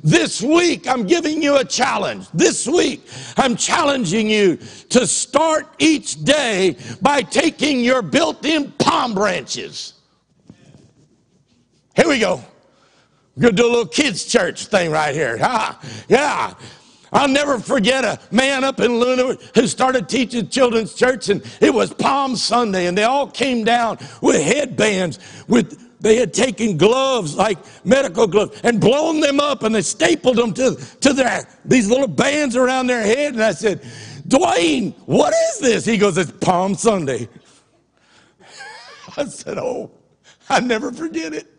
This week, I'm giving you a challenge. This week, I'm challenging you to start each day by taking your built in palm branches. Here we go. Going to do a little kids' church thing right here. Ah, yeah. I'll never forget a man up in Luna who started teaching children's church, and it was Palm Sunday, and they all came down with headbands with they had taken gloves, like medical gloves, and blown them up and they stapled them to, to their, these little bands around their head. And I said, Dwayne, what is this? He goes, It's Palm Sunday. I said, Oh, I never forget it.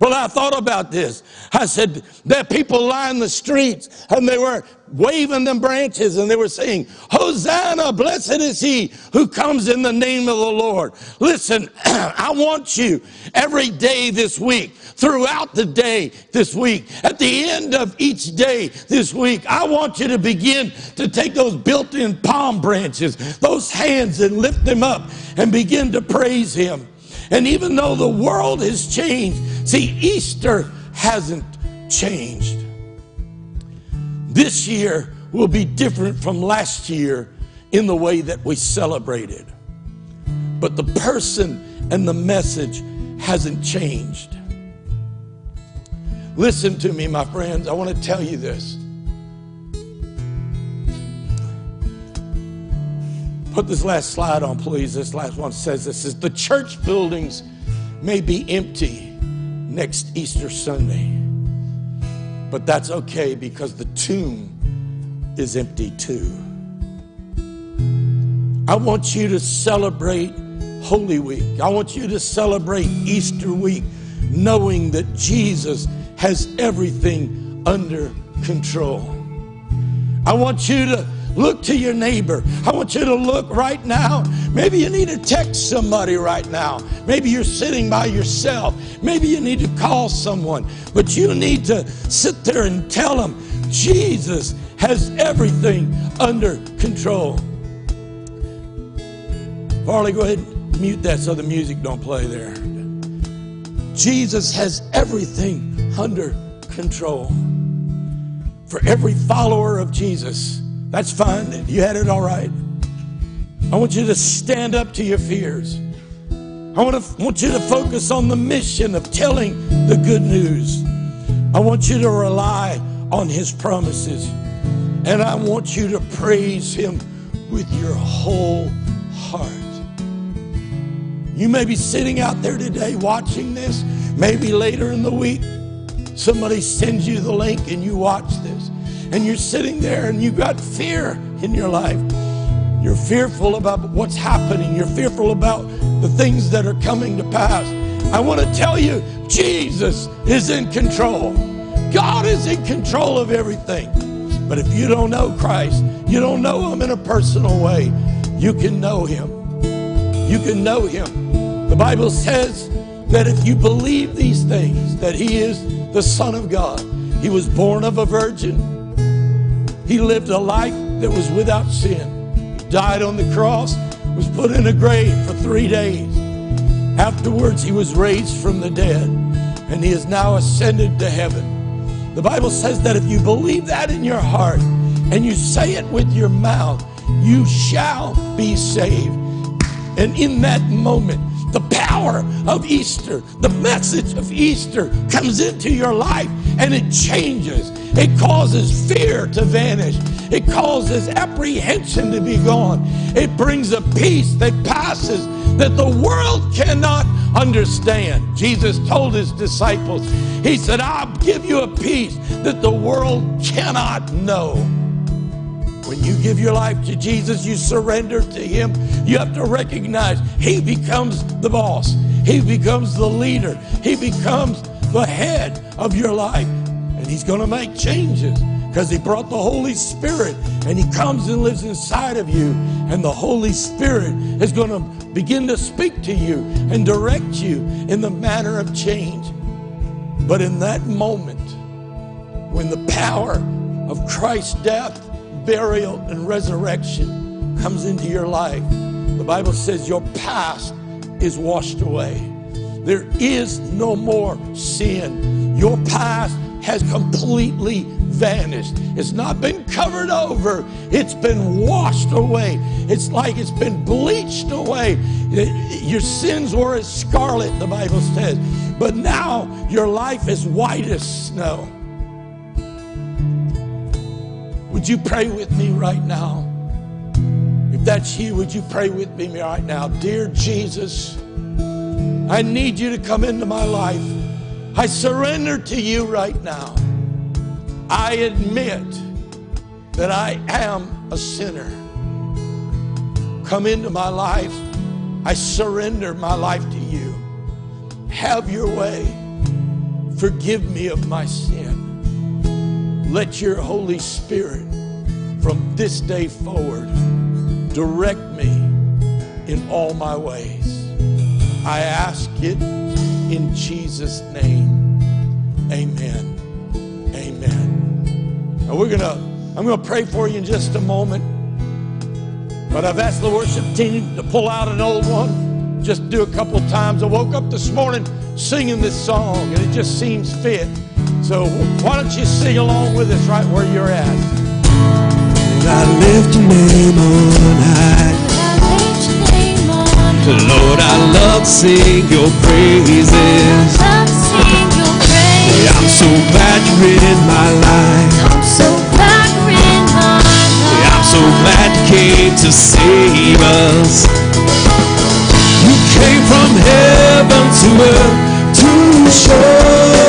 Well, I thought about this. I said, there people line the streets and they were waving them branches and they were saying, Hosanna, blessed is he who comes in the name of the Lord. Listen, I want you every day this week, throughout the day this week, at the end of each day this week, I want you to begin to take those built in palm branches, those hands, and lift them up and begin to praise him. And even though the world has changed, see, Easter hasn't changed. This year will be different from last year in the way that we celebrated. But the person and the message hasn't changed. Listen to me, my friends. I want to tell you this. Put this last slide on, please. This last one says this is the church buildings may be empty next Easter Sunday. But that's okay because the tomb is empty too. I want you to celebrate Holy Week. I want you to celebrate Easter week knowing that Jesus has everything under control. I want you to Look to your neighbor. I want you to look right now. Maybe you need to text somebody right now. Maybe you're sitting by yourself. Maybe you need to call someone. But you need to sit there and tell them Jesus has everything under control. Farley, go ahead and mute that so the music don't play there. Jesus has everything under control. For every follower of Jesus, that's fine. You had it all right. I want you to stand up to your fears. I want, to, want you to focus on the mission of telling the good news. I want you to rely on His promises. And I want you to praise Him with your whole heart. You may be sitting out there today watching this. Maybe later in the week, somebody sends you the link and you watch this and you're sitting there and you've got fear in your life. You're fearful about what's happening. You're fearful about the things that are coming to pass. I want to tell you, Jesus is in control. God is in control of everything. But if you don't know Christ, you don't know Him in a personal way, you can know Him. You can know Him. The Bible says that if you believe these things, that He is the Son of God, He was born of a virgin, He lived a life that was without sin, He died on the cross, was put in a grave for three days. Afterwards, He was raised from the dead, and He is now ascended to heaven. The Bible says that if you believe that in your heart and you say it with your mouth, you shall be saved. And in that moment, the power of Easter, the message of Easter comes into your life and it changes. It causes fear to vanish. It causes apprehension to be gone. It brings a peace that passes that the world cannot understand. Jesus told his disciples, He said, I'll give you a peace that the world cannot know. When you give your life to Jesus, you surrender to Him. You have to recognize He becomes the boss, He becomes the leader, He becomes the head of your life. And He's going to make changes because He brought the Holy Spirit and He comes and lives inside of you. And the Holy Spirit is going to begin to speak to you and direct you in the manner of change. But in that moment, when the power of Christ's death, burial, and resurrection comes into your life, the Bible says your past is washed away. There is no more sin. Your past has completely vanished. It's not been covered over, it's been washed away. It's like it's been bleached away. Your sins were as scarlet, the Bible says, but now your life is white as snow. Would you pray with me right now? If that's you, would you pray with me right now? Dear Jesus, I need you to come into my life. I surrender to you right now. I admit that I am a sinner. Come into my life. I surrender my life to you. Have your way. Forgive me of my sin. Let your Holy Spirit from this day forward direct me in all my ways. I ask it in Jesus' name. Amen. Amen. Now we're gonna, I'm gonna pray for you in just a moment. But I've asked the worship team to pull out an old one, just do a couple times. I woke up this morning singing this song, and it just seems fit. So why don't you sing along with us right where you're at? I lift your name on high. Lord, I love to sing your praises. I'm so glad you're in my life. I'm so glad you came to save us. You came from heaven to earth to show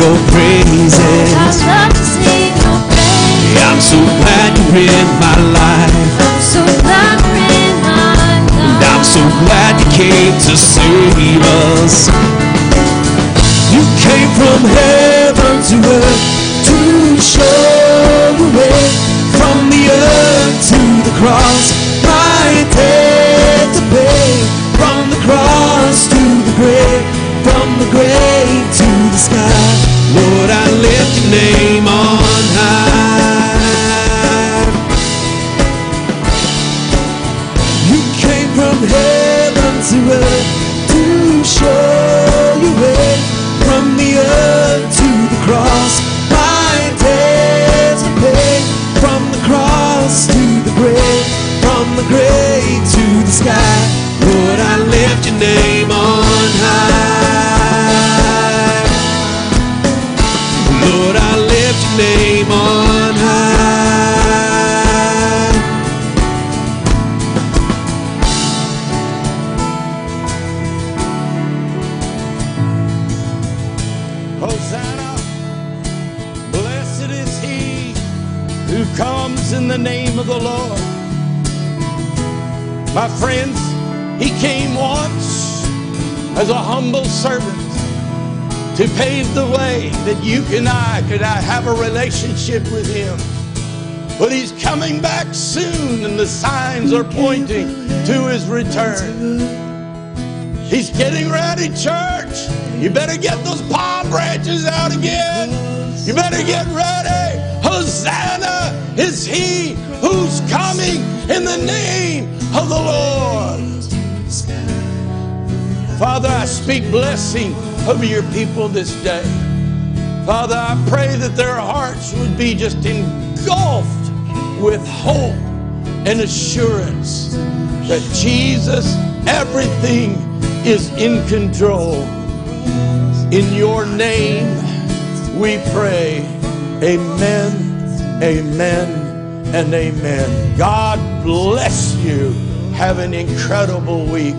your are pointing to his return. He's getting ready, church. You better get those palm branches out again. You better get ready. Hosanna is he who's coming in the name of the Lord. Father, I speak blessing over your people this day. Father, I pray that their hearts would be just engulfed with hope and assurance that Jesus, everything is in control. In your name we pray. Amen, amen, and amen. God bless you. Have an incredible week.